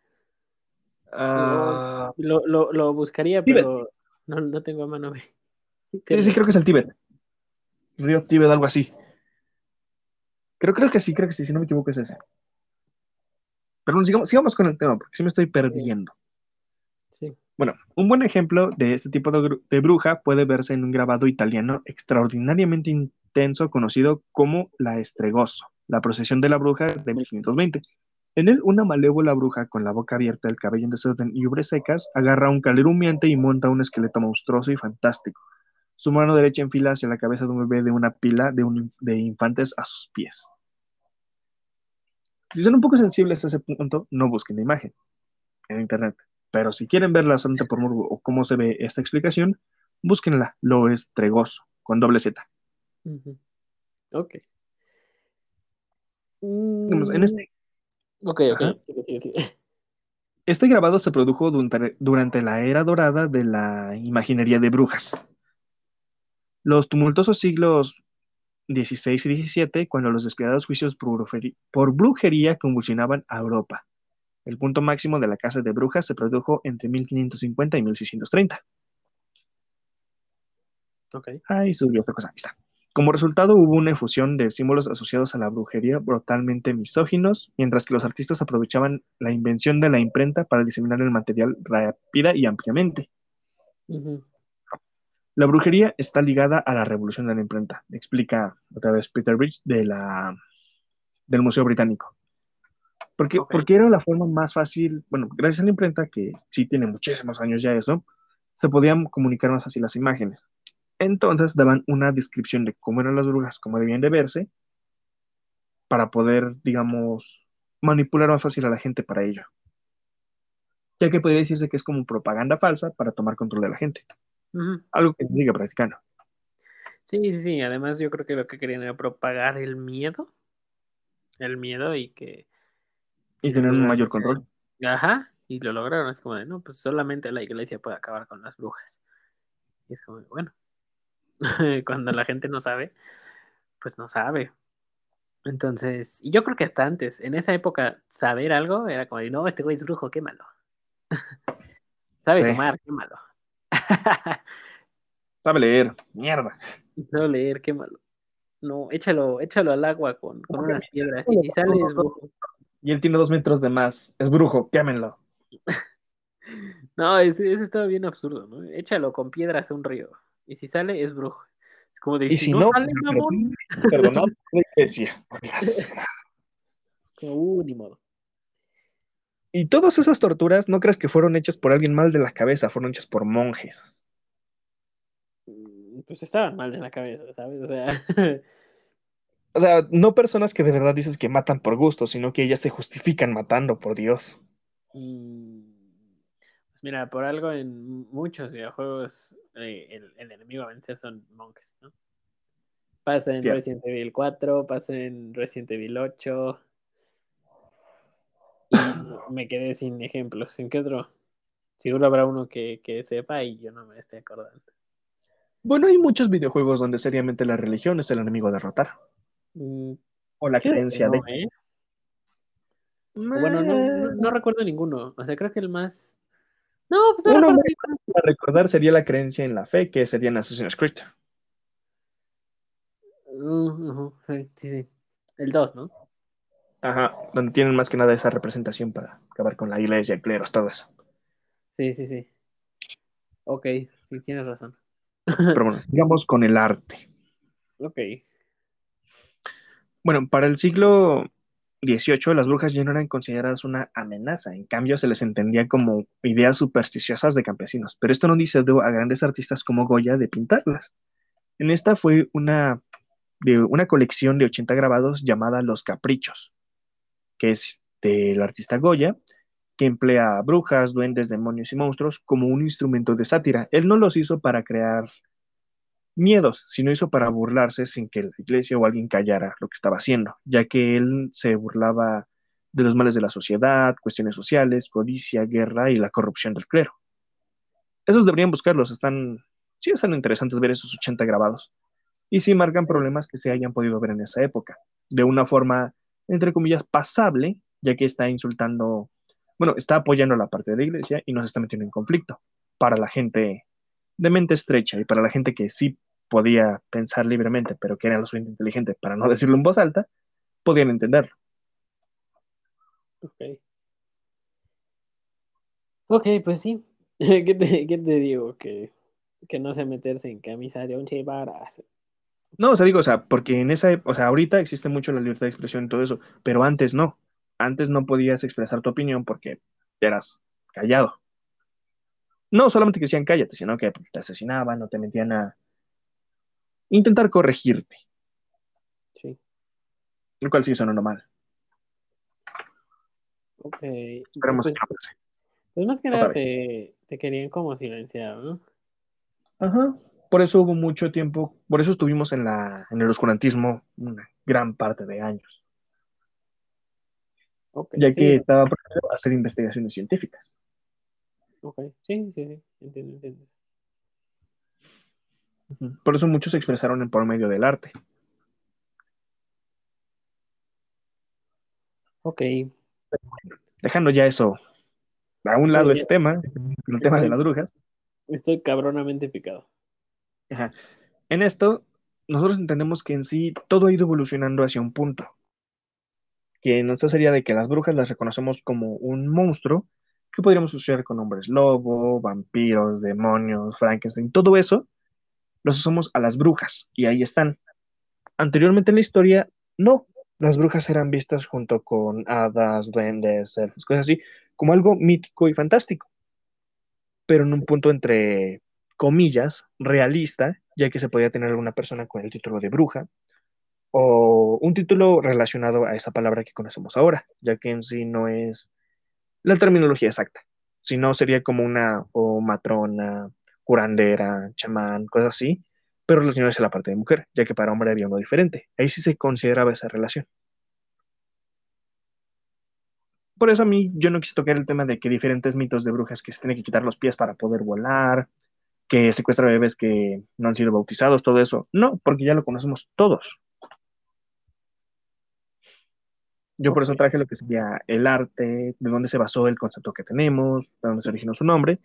Ah, Lo, lo, lo buscaría, Tíbet. pero no, no tengo a mano. sí, sí, creo que es el Tíbet. Río Tíbet, algo así. Creo, creo que sí, creo que sí, si no me equivoco es ese. Pero bueno, sigamos, sigamos con el tema, porque sí me estoy perdiendo. Sí. Bueno, un buen ejemplo de este tipo de, de bruja puede verse en un grabado italiano extraordinariamente intenso conocido como La Estregoso, la procesión de la bruja de 1520. En él, una malévola bruja con la boca abierta, el cabello en desorden y ubres secas, agarra un calero humeante y monta un esqueleto monstruoso y fantástico. Su mano derecha enfila hacia la cabeza de un bebé de una pila de, un, de infantes a sus pies. Si son un poco sensibles a ese punto, no busquen la imagen en internet. Pero si quieren verla solamente por morbo o cómo se ve esta explicación, búsquenla, lo es Tregoso, con doble Z. Ujú. Ok. En este, Ok, ok. Sigue, sigue, sigue. este grabado se produjo durante, la era dorada de la imaginería de brujas. Los tumultuosos siglos XVI y XVII, cuando los despiadados juicios por brujería convulsionaban a Europa. El punto máximo de la casa de brujas se produjo entre 1550 y 1630. Ok. Ay, subió otra cosa. Ahí está. Como resultado, hubo una efusión de símbolos asociados a la brujería brutalmente misóginos, mientras que los artistas aprovechaban la invención de la imprenta para diseminar el material rápida y ampliamente. La brujería está ligada a la revolución de la imprenta, explica otra vez Peter Bridge de la, del Museo Británico. Porque, Ok. porque era la forma más fácil, bueno, gracias a la imprenta, que sí tiene muchísimos años ya eso, se podían comunicar más fácil las imágenes. Entonces daban una descripción de cómo eran las brujas, cómo debían de verse, para poder, digamos, manipular más fácil a la gente para ello. Ya que podría decirse que es como propaganda falsa para tomar control de la gente. Algo que se sigue practicando. Sí, sí, sí. Además, yo creo que lo que querían era propagar el miedo. El miedo y que. Y tener un mayor control. Ajá. Y lo lograron. Es como de, no, pues solamente la iglesia puede acabar con las brujas. Y es como, de, bueno. Cuando la gente no sabe, pues no sabe. Entonces, y yo creo que hasta antes, en esa época, saber algo era como, no, este güey es brujo, quémalo. Sabe Sí. sumar, quémalo. Sabe leer, mierda. Sabe leer, quémalo. No, échalo, échalo al agua con, con unas piedras y si sale es brujo. Y él tiene dos metros de más. Es brujo, quémenlo. No, ese, ese estaba bien absurdo, ¿no? Échalo con piedras a un río. Y si sale, es brujo. Es como de, Y si no, sale, mamón, perdonad la iglesia. como, uh, ni modo. Y todas esas torturas, no creas que fueron hechas por alguien mal de la cabeza, fueron hechas por monjes. Mm, Pues estaban mal de la cabeza, ¿sabes? O sea, O sea, no personas que de verdad dices que matan por gusto, sino que ellas se justifican matando, por Dios. mm, mira, por algo en muchos videojuegos eh, el, el enemigo a vencer son monjes, ¿no? Pasa en Cierto. Resident Evil 4, pasa en Resident Evil 8. Y me quedé sin ejemplos. ¿En qué otro? Seguro habrá uno que, que sepa y yo no me estoy acordando. Bueno, hay muchos videojuegos donde seriamente la religión es el enemigo a derrotar. Mm, O la creencia no, de. ¿eh? Bueno, no, no, no recuerdo ninguno. O sea, creo que el más. No, pues no Uno recuerdo muy ninguno. A recordar sería la creencia en la fe, que sería en Assassin's Creed. Uh, sí, sí. El 2, ¿no? Ajá, donde tienen más que nada esa representación para acabar con la iglesia, cleros, todo eso. Sí, sí, sí. Ok, sí, tienes razón. Pero bueno, sigamos con el arte. Ok. Bueno, para el siglo XVIII las brujas ya no eran consideradas una amenaza, en cambio se les entendía como ideas supersticiosas de campesinos, pero esto no dissuadió a grandes artistas como Goya de pintarlas. En esta fue una, de una colección de 80 grabados llamada Los Caprichos, que es del artista Goya, que emplea brujas, duendes, demonios y monstruos como un instrumento de sátira. Él no los hizo para crear miedos, sino hizo para burlarse sin que la iglesia o alguien callara lo que estaba haciendo, ya que él se burlaba de los males de la sociedad, cuestiones sociales, codicia, guerra y la corrupción del clero. Esos deberían buscarlos, están, sí están interesantes ver esos 80 grabados. Y sí marcan problemas que se hayan podido ver en esa época, de una forma, entre comillas, pasable, ya que está insultando, bueno, está apoyando la parte de la iglesia y nos está metiendo en conflicto para la gente de mente estrecha y para la gente que sí podía pensar libremente, pero que era lo suficiente inteligente para no decirlo en voz alta, podían entenderlo. Ok. Ok, pues sí. ¿Qué te, qué te digo? Que, que no sé meterse en camisa de once varas. No, o sea, digo, o sea, porque en esa, o sea, ahorita existe mucho la libertad de expresión y todo eso, pero antes no. Antes no podías expresar tu opinión porque eras callado. No solamente que decían cállate, sino que te asesinaban o te metían a intentar corregirte, Sí. lo cual sí suena normal. Ok. Esperemos Pues, que no pase. pues más que nada te, te querían como silenciar, ¿no? Ajá. Por eso hubo mucho tiempo, por eso estuvimos en la, en el oscurantismo una gran parte de años, Ok, ya sí, que estaba prohibido hacer investigaciones científicas. ok. Sí, sí, sí. Entiendo, entiendo. Por eso muchos se expresaron en por medio del arte. Ok. Dejando ya eso a un Sí, lado ese tema, el tema de las brujas. Estoy cabronamente picado. Ajá. En esto, nosotros entendemos que en sí todo ha ido evolucionando hacia un punto. Que en esto sería de que las brujas las reconocemos como un monstruo que podríamos asociar con hombres lobo, vampiros, demonios, Frankenstein, todo eso los asociamos a las brujas y ahí están. Anteriormente en la historia, no. Las brujas eran vistas junto con hadas, duendes, elfos, cosas así, como algo mítico y fantástico. Pero en un punto entre comillas, realista, ya que se podía tener alguna persona con el título de bruja, o un título relacionado a esa palabra que conocemos ahora, ya que en sí no es la terminología exacta, sino sería como una matrona, curandera, chamán, cosas así, pero relacionadas a la parte de mujer, ya que para hombre había uno diferente. Ahí sí se consideraba esa relación. Por eso a mí yo no quise tocar el tema de que diferentes mitos de brujas que se tienen que quitar los pies para poder volar, que secuestra bebés que no han sido bautizados, todo eso. No, porque ya lo conocemos todos. Yo por eso traje lo que sería el arte, de dónde se basó el concepto que tenemos, de dónde se originó su nombre,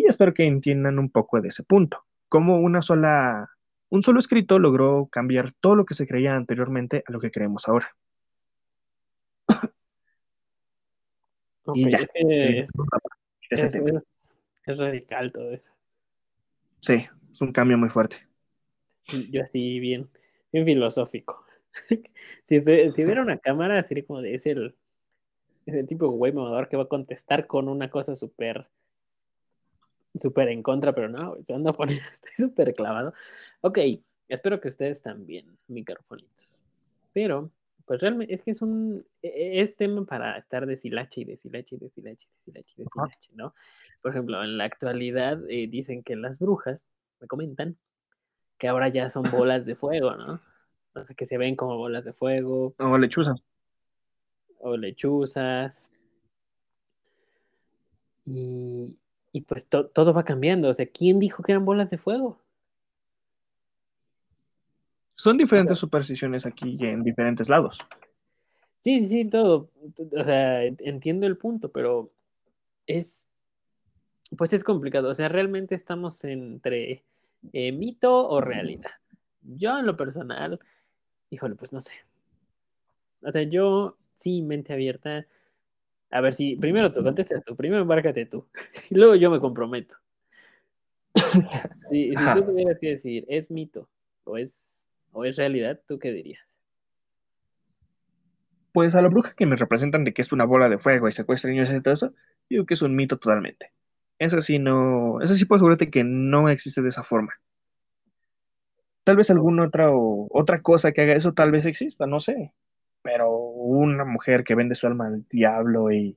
y espero que entiendan un poco de ese punto. Cómo una sola, un solo escrito logró cambiar todo lo que se creía anteriormente a lo que creemos ahora. Ok, Y ya. es que es, Ese es- tema. es- es radical todo eso. Sí, es un cambio muy fuerte. Yo así bien, bien filosófico. Si, si hubiera una cámara, sería como de, es el, es el tipo de güey mamador que va a contestar con una cosa súper, súper en contra, pero no, se anda poniendo, estoy súper clavado. Ok, espero que ustedes también, microfonitos. Pero, pues realmente, es que es un, e- es tema para estar deshilache y deshilache y deshilache y deshilache y deshilache, ¿no? Por ejemplo, en la actualidad eh, dicen que las brujas, me comentan, que ahora ya son bolas de fuego, ¿no? O sea, que se ven como bolas de fuego O lechuza. o lechuzas. Y, y pues to- todo va cambiando. O sea, ¿quién dijo que eran bolas de fuego? Son diferentes supersticiones aquí y en diferentes lados. Sí, sí, sí, todo. O sea, entiendo el punto, pero es, pues es complicado. O sea, realmente estamos entre eh, mito o realidad. Yo en lo personal, híjole, pues no sé. O sea, yo sí, mente abierta. A ver si primero tú contestas tú, primero embárcate tú. Y luego yo me comprometo. Si, si tú tuvieras que decir, ¿es mito o es, o es realidad? ¿Tú qué dirías? Pues a la bruja que me representan de que es una bola de fuego y secuestra niños y todo eso, digo que es un mito totalmente. Ese sí no, ese sí puedo asegurarte que no existe de esa forma. Tal vez alguna otra o otra cosa que haga eso tal vez exista, no sé. Pero una mujer que vende su alma al diablo y,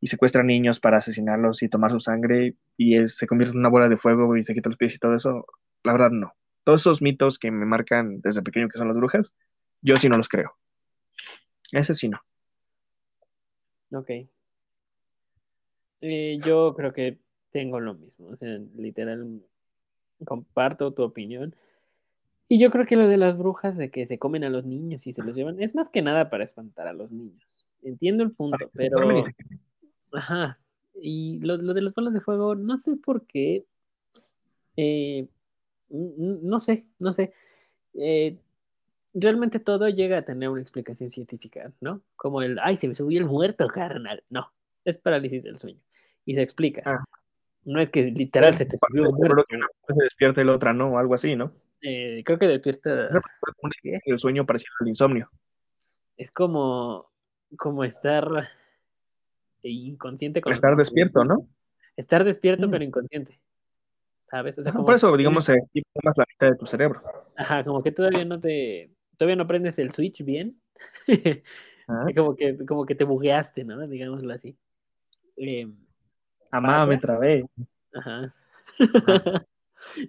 y secuestra niños para asesinarlos y tomar su sangre y se convierte en una bola de fuego y se quita los pies y todo eso, la verdad no. Todos esos mitos que me marcan desde pequeño que son las brujas, yo sí no los creo. Ese sí no. Ok. Eh, yo creo que tengo lo mismo. O sea, literal, comparto tu opinión. Y yo creo que lo de las brujas, de que se comen a los niños y se los llevan, es más que nada para espantar a los niños. Entiendo el punto, pero... Ajá. Y lo, lo de las bolas de fuego, no sé por qué. eh, no sé, no sé. Eh, realmente todo llega a tener una explicación científica, ¿no? Como el, ay, se me subió el muerto, carnal. No, es parálisis del sueño. Y se explica. Ah. No es que literal se te subió el Pero muerto. que una se despierta y la otra no, o algo así, ¿no? Eh, creo que despierta. El sueño parecido al insomnio. Es como, como estar inconsciente con Estar despierto, ¿no? Estar despierto Mm. pero inconsciente. ¿Sabes? O sea, como Por eso, que- digamos, activa más la mitad de tu cerebro. Ajá, como que todavía no te, todavía no prendes el switch bien. Ah, como que, como que te bugueaste, ¿no? Digámoslo así. Eh, Amá, pasa. me trabé. ajá.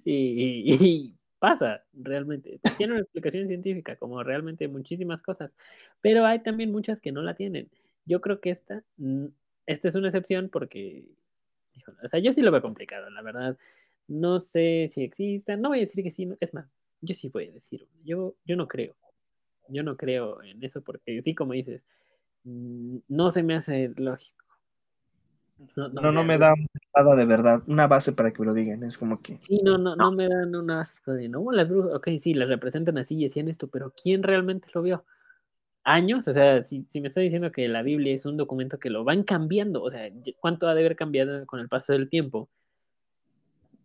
y, y- y pasa, realmente. Tiene una explicación científica, como realmente muchísimas cosas. Pero hay también muchas que no la tienen. Yo creo que esta, esta es una excepción porque, híjole, o sea, yo sí lo veo complicado, la verdad. No sé si existan, no voy a decir que sí, no- es más, yo sí voy a decir, yo, yo no creo, yo no creo en eso porque sí, como dices, no se me hace lógico. No, No, no me da nada de verdad, una base para que me lo digan. Es como que, Sí, no, no, no me dan una de, no, las brujas, ok, sí, las representan así y hacían esto, pero ¿quién realmente lo vio? ¿Años? O sea, si, si me está diciendo que la Biblia es un documento que lo van cambiando, o sea, ¿cuánto ha de haber cambiado con el paso del tiempo?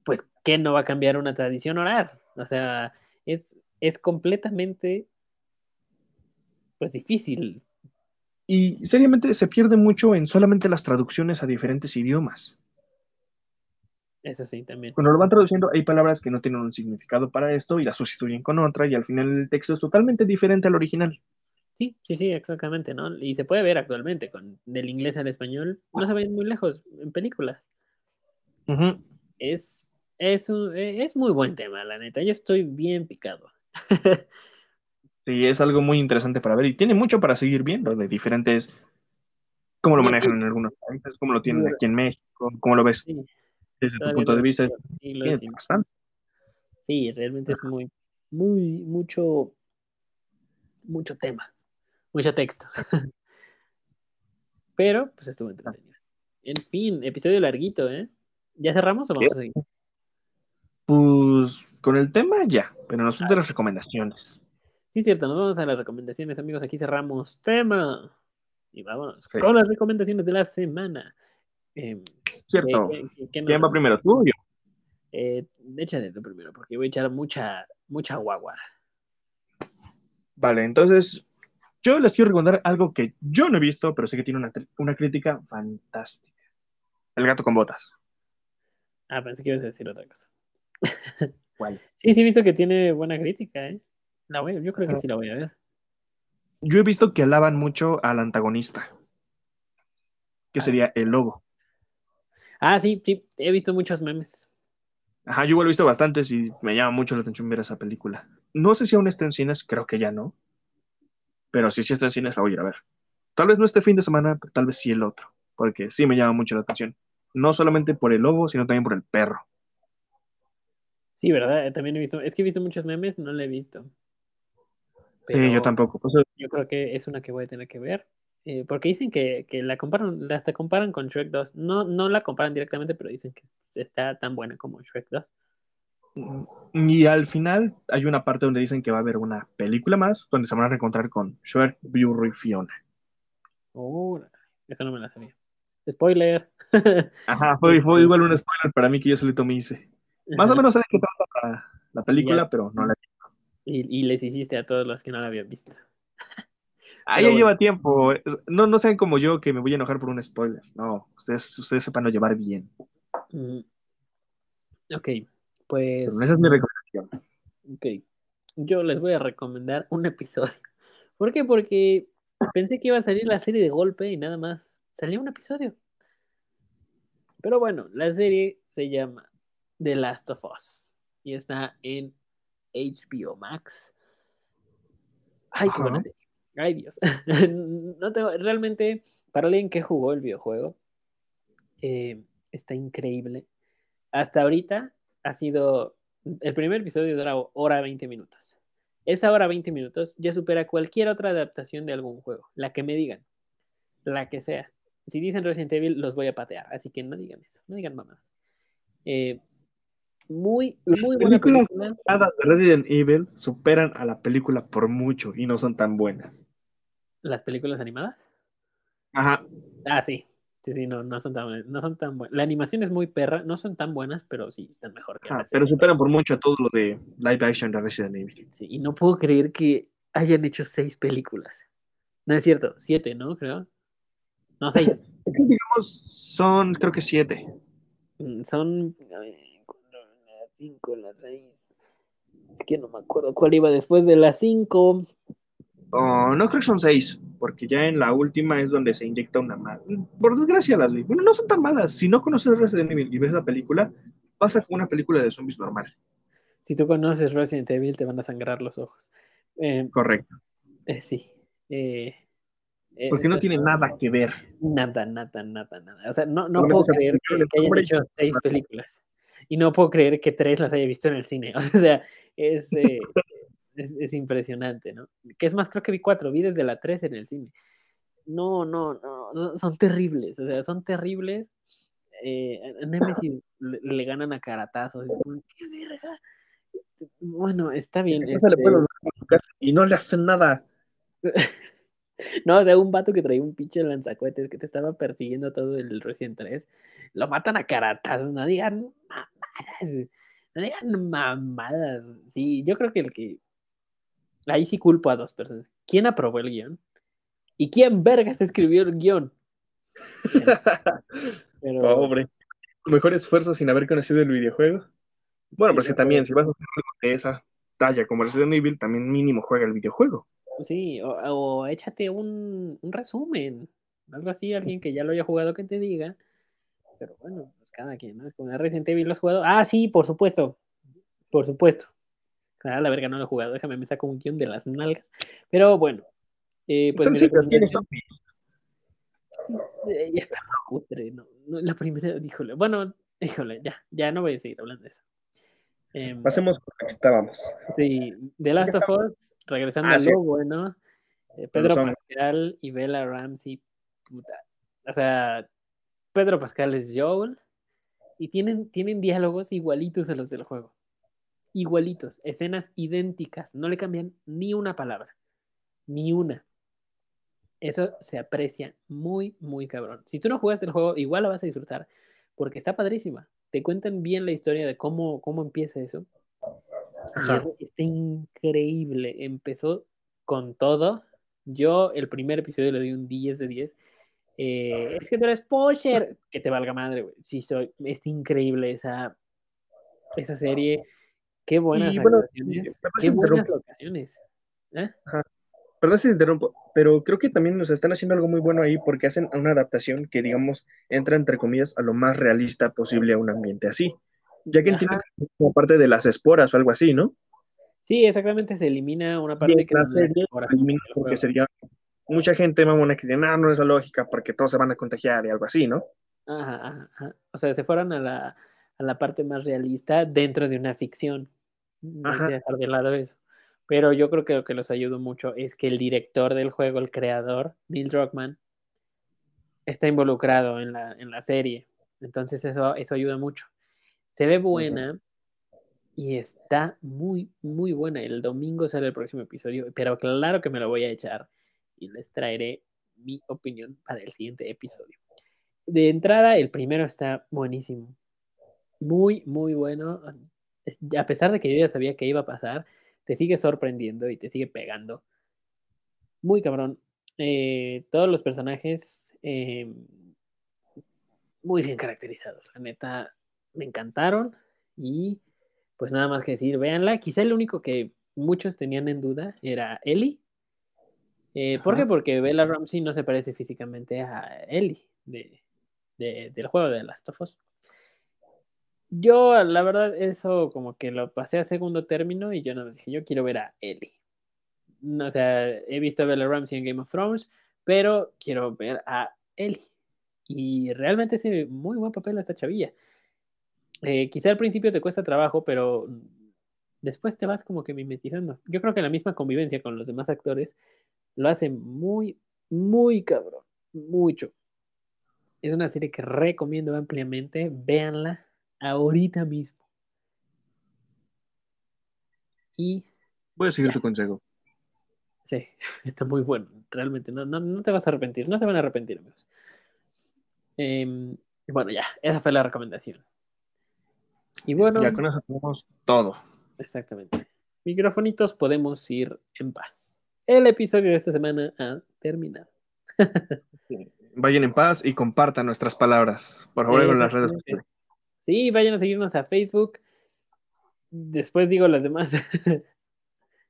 Pues, ¿qué no va a cambiar una tradición oral? O sea, es, es completamente, pues, difícil. Y seriamente se pierde mucho en solamente las traducciones a diferentes idiomas. Eso sí, también. Cuando lo van traduciendo, hay palabras que no tienen un significado para esto y las sustituyen con otra, y al final el texto es totalmente diferente al original. Sí, sí, sí, exactamente, ¿no? Y se puede ver actualmente, con del inglés al español, no se ven muy lejos en películas. Es, es, un- eh, es muy buen tema, la neta. Yo estoy bien picado. Sí, es algo muy interesante para ver y tiene mucho para seguir viendo de diferentes, cómo lo Sí, manejan sí. en algunos países, cómo lo tienen aquí en México, cómo lo ves Sí, desde tu punto de vista. Tiene y- bastante. Sí, realmente es muy, muy, mucho, mucho tema. mucho texto. Pero, pues estuvo entretenido. En fin, episodio larguito, ¿eh? ¿Ya cerramos o vamos a seguir? Pues con el tema ya, pero nos de las recomendaciones. Sí, cierto, nos vamos a las recomendaciones, amigos. Aquí cerramos tema. Y vámonos con las recomendaciones de la semana. Em, cierto. ¿Quién va primero, tú o yo? Eh, échate tú primero, porque voy a echar mucha, mucha guaguara. Vale, entonces yo les quiero recomendar algo que yo no he visto, pero sé que tiene una, una crítica fantástica. El gato con botas. Ah, pensé que ibas a decir otra cosa. ¿Cuál? Sí, sí he visto que tiene buena crítica, ¿eh? La voy, yo creo que sí la voy a ver. Yo he visto que alaban mucho al antagonista, que ah. sería el lobo. Ah, sí, sí, he visto muchos memes. Ajá, yo igual he visto bastantes y me llama mucho la atención ver esa película. No sé si aún está en cines, creo que ya no. Pero si sí está en cines, la voy a ir a ver. Tal vez no este fin de semana, pero tal vez sí el otro. Porque sí me llama mucho la atención. No solamente por el lobo, sino también por el perro. Sí, ¿verdad? También he visto, es que he visto muchos memes, no la he visto. Sí, yo tampoco. yo creo que es una que voy a tener que ver. Eh, porque dicen que, la comparan, hasta comparan con Shrek 2. No, no la comparan directamente, pero dicen que está tan buena como Shrek 2. Y al final hay una parte donde dicen que va a haber una película más donde se van a reencontrar con Shrek, Burro y Fiona. Oh, eso no me la sabía. Spoiler. Ajá, fue, fue igual un spoiler para mí que yo solito me hice. Más o menos sé de qué trata la, película, pero no la Y, les hiciste a todos los que no la habían visto. Ah, ya lleva tiempo. No, no sean como yo que me voy a enojar por un spoiler. No, ustedes, ustedes sepan lo llevar bien. Ok, pues. esa es mi recomendación. Ok. Yo les voy a recomendar un episodio. ¿Por qué? Porque pensé que iba a salir la serie de golpe y nada más salió un episodio. Pero bueno, la serie se llama The Last of Us. Y está en HBO Max. Ay, qué buena Ay, Dios. no tengo, realmente, para alguien que jugó el videojuego, eh, está increíble. Hasta ahorita ha sido. El primer episodio dura hora 20 minutos. Esa hora 20 minutos ya supera cualquier otra adaptación de algún juego. La que me digan. La que sea. Si dicen Resident Evil, los voy a patear. Así que no digan eso. No digan mamadas. Eh, muy, Las muy buena película. de Resident Evil superan a la película por mucho y no son tan buenas. ¿Las películas animadas? Ajá. Ah, sí. Sí, sí, no, no son tan buenas. No son tan buenas. La animación es muy perra, no son tan buenas, pero sí están mejor que Pero superan por mucho a todo lo de live action de Resident Evil. Sí, y no puedo creer que hayan hecho seis películas. No es cierto, siete, ¿no? Creo. No, seis. digamos, son, creo que siete. Mm, son. Eh, 5, la 6. Es que no me acuerdo cuál iba después de la 5. Oh, no creo que son 6, porque ya en la última es donde se inyecta una mala. Por desgracia las vi. Bueno, no son tan malas. Si no conoces Resident Evil y ves la película, pasa como una película de zombies normal. Si tú conoces Resident Evil, te van a sangrar los ojos. Eh, Correcto. Eh, sí. Eh, porque no tiene nada que ver. Nada, nada, nada, nada. O sea, no, no puedo creer que hayan hecho seis películas. Y no puedo creer que tres las haya visto en el cine. O sea, es, es, impresionante, ¿no? Que es más, creo que vi cuatro, vi desde la tres en el cine. No, no, no, son terribles, o sea, son terribles. Eh, a Nemesis le, ganan a caratazos, es como, qué verga. Bueno, está bien. Este y no le hacen nada. No, o sea, un vato que traía un pinche lanzacuetes que te estaba persiguiendo todo el Resident 3, lo matan a caratazos, no digan mamadas, no digan mamadas. Sí, yo creo que el que Ahí sí culpo a dos personas. ¿Quién aprobó el guion? ¿Y quién vergas escribió el guion? Pero... Pobre. Mejor esfuerzo sin haber conocido el videojuego. Bueno, pues que también, si vas a hacer algo de esa talla como Resident Evil, también mínimo juega el videojuego. Sí, o, échate un, resumen. Algo así, alguien que ya lo haya jugado que te diga. Pero bueno, pues cada quien, ¿no? Es como Resident Evil lo has jugado. Ah, sí, por supuesto. Por supuesto. Ah, la verga, no lo he jugado. Déjame, me saco un guion de las nalgas. Pero bueno. Eh, pues sí, pero tiene zombies. Ya está cutre, ¿no? La primera, híjole. Bueno, híjole, ya, ya no voy a seguir hablando de eso. Em, Pasemos por lo que estábamos. Sí, The Last of Us, regresando ah, a lo bueno. Eh, Pedro Pascal y Bella Ramsey, puta. O sea, Pedro Pascal es Joel y tienen, tienen diálogos igualitos a los del juego. Igualitos, escenas idénticas, no le cambian ni una palabra, ni una. Eso se aprecia muy, muy cabrón. Si tú no jugaste el juego, igual la vas a disfrutar, porque está padrísima. Te cuentan bien la historia de cómo, cómo empieza eso. Y está increíble. Empezó con todo. Yo el primer episodio le di un 10 de 10. Eh, es que tú eres Pocher. Que te valga madre, güey. Sí, soy. Está increíble esa, esa serie. Qué buenas Qué buenas locaciones. ¿Eh? Perdón si te interrumpo, pero creo que también nos están haciendo algo muy bueno ahí porque hacen una adaptación que, digamos, entra entre comillas a lo más realista posible a un ambiente así. Ya que entiendo que es como parte de las esporas o algo así, ¿no? Sí, exactamente, se elimina una parte que elimina porque sería mucha gente mamona que dice, no, no es la lógica porque todos se van a contagiar y algo así, ¿no? Ajá, ajá. O sea, se fueron a la, a la parte más realista dentro de una ficción. No hay que dejar de lado eso. Pero yo creo que lo que los ayudó mucho es que el director del juego, el creador, Neil Druckmann, está involucrado en la, en la serie. Entonces eso, eso ayuda mucho. Se ve buena y está muy, muy buena. El domingo sale el próximo episodio, pero claro que me lo voy a echar y les traeré mi opinión para el siguiente episodio. De entrada, el primero está buenísimo. Muy, muy bueno. A pesar de que yo ya sabía que iba a pasar, te sigue sorprendiendo y te sigue pegando. Muy cabrón. Eh, todos los personajes eh, muy bien caracterizados. La neta, me encantaron. Y pues nada más que decir, véanla. Quizá el único que muchos tenían en duda era Ellie. Eh, ¿Por qué? Porque Bella Ramsey no se parece físicamente a Ellie del juego de Last of Us. Yo, la verdad, eso como que lo pasé a segundo término y yo no dije, yo quiero ver a Ellie. o sea, he visto a Bella Ramsey en Game of Thrones, pero quiero ver a Ellie. Y realmente hace muy buen papel esta chavilla. Eh, quizá al principio te cuesta trabajo, pero después te vas como que mimetizando. Yo creo que la misma convivencia con los demás actores lo hace muy, muy cabrón. Mucho. Es una serie que recomiendo ampliamente. Véanla ahorita mismo. Y. Voy a seguir tu consejo. Sí, está muy bueno. Realmente, no, no, te vas a arrepentir. No se van a arrepentir, amigos. Em, bueno, ya, esa fue la recomendación. Y bueno. Ya con eso tenemos todo. Exactamente. Microfonitos, podemos ir en paz. El episodio de esta semana ha terminado. Vayan en paz y compartan nuestras palabras. Por favor, en las redes sociales. Sí, vayan a seguirnos a Facebook. Después digo las demás.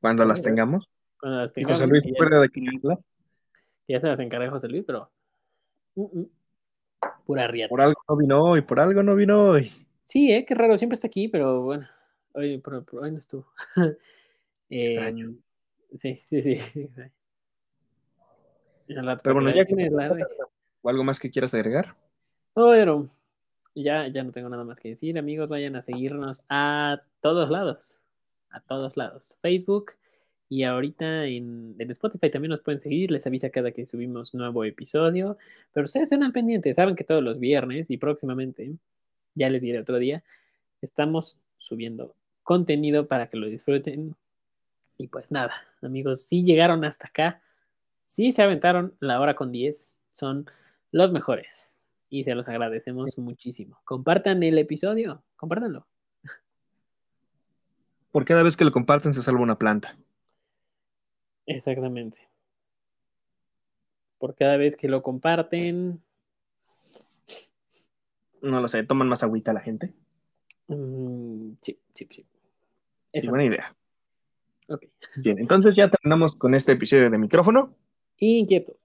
Cuando las tengamos. Cuando las tengamos. José Luis puede de Ya se las encarga José Luis, pero. Uh -uh. Pura riata. Por algo no vino hoy, por algo no vino hoy. Sí, eh, qué raro, siempre está aquí, pero bueno. Hoy, pero hoy no estuvo. Extraño. Eh, sí, sí, sí. Pero bueno, ya que ¿O algo más que quieras agregar? No, pero ya, ya no tengo nada más que decir, amigos. Vayan a seguirnos a todos lados. A todos lados. Facebook y ahorita en, en, Spotify también nos pueden seguir. Les avisa cada que subimos nuevo episodio. Pero ustedes estén al pendiente. Saben que todos los viernes y próximamente, ya les diré otro día, estamos subiendo contenido para que lo disfruten. Y pues nada, amigos, si llegaron hasta acá, si se aventaron la hora con 10, son los mejores y se los agradecemos muchísimo. Compartan el episodio, compártanlo. Por cada vez que lo comparten se salva una planta. Exactamente. Por cada vez que lo comparten. No lo sé, toman más agüita la gente. Mm, sí, sí, sí. Es buena idea. Ok. Bien, entonces ya terminamos con este episodio de micrófono. Inquieto.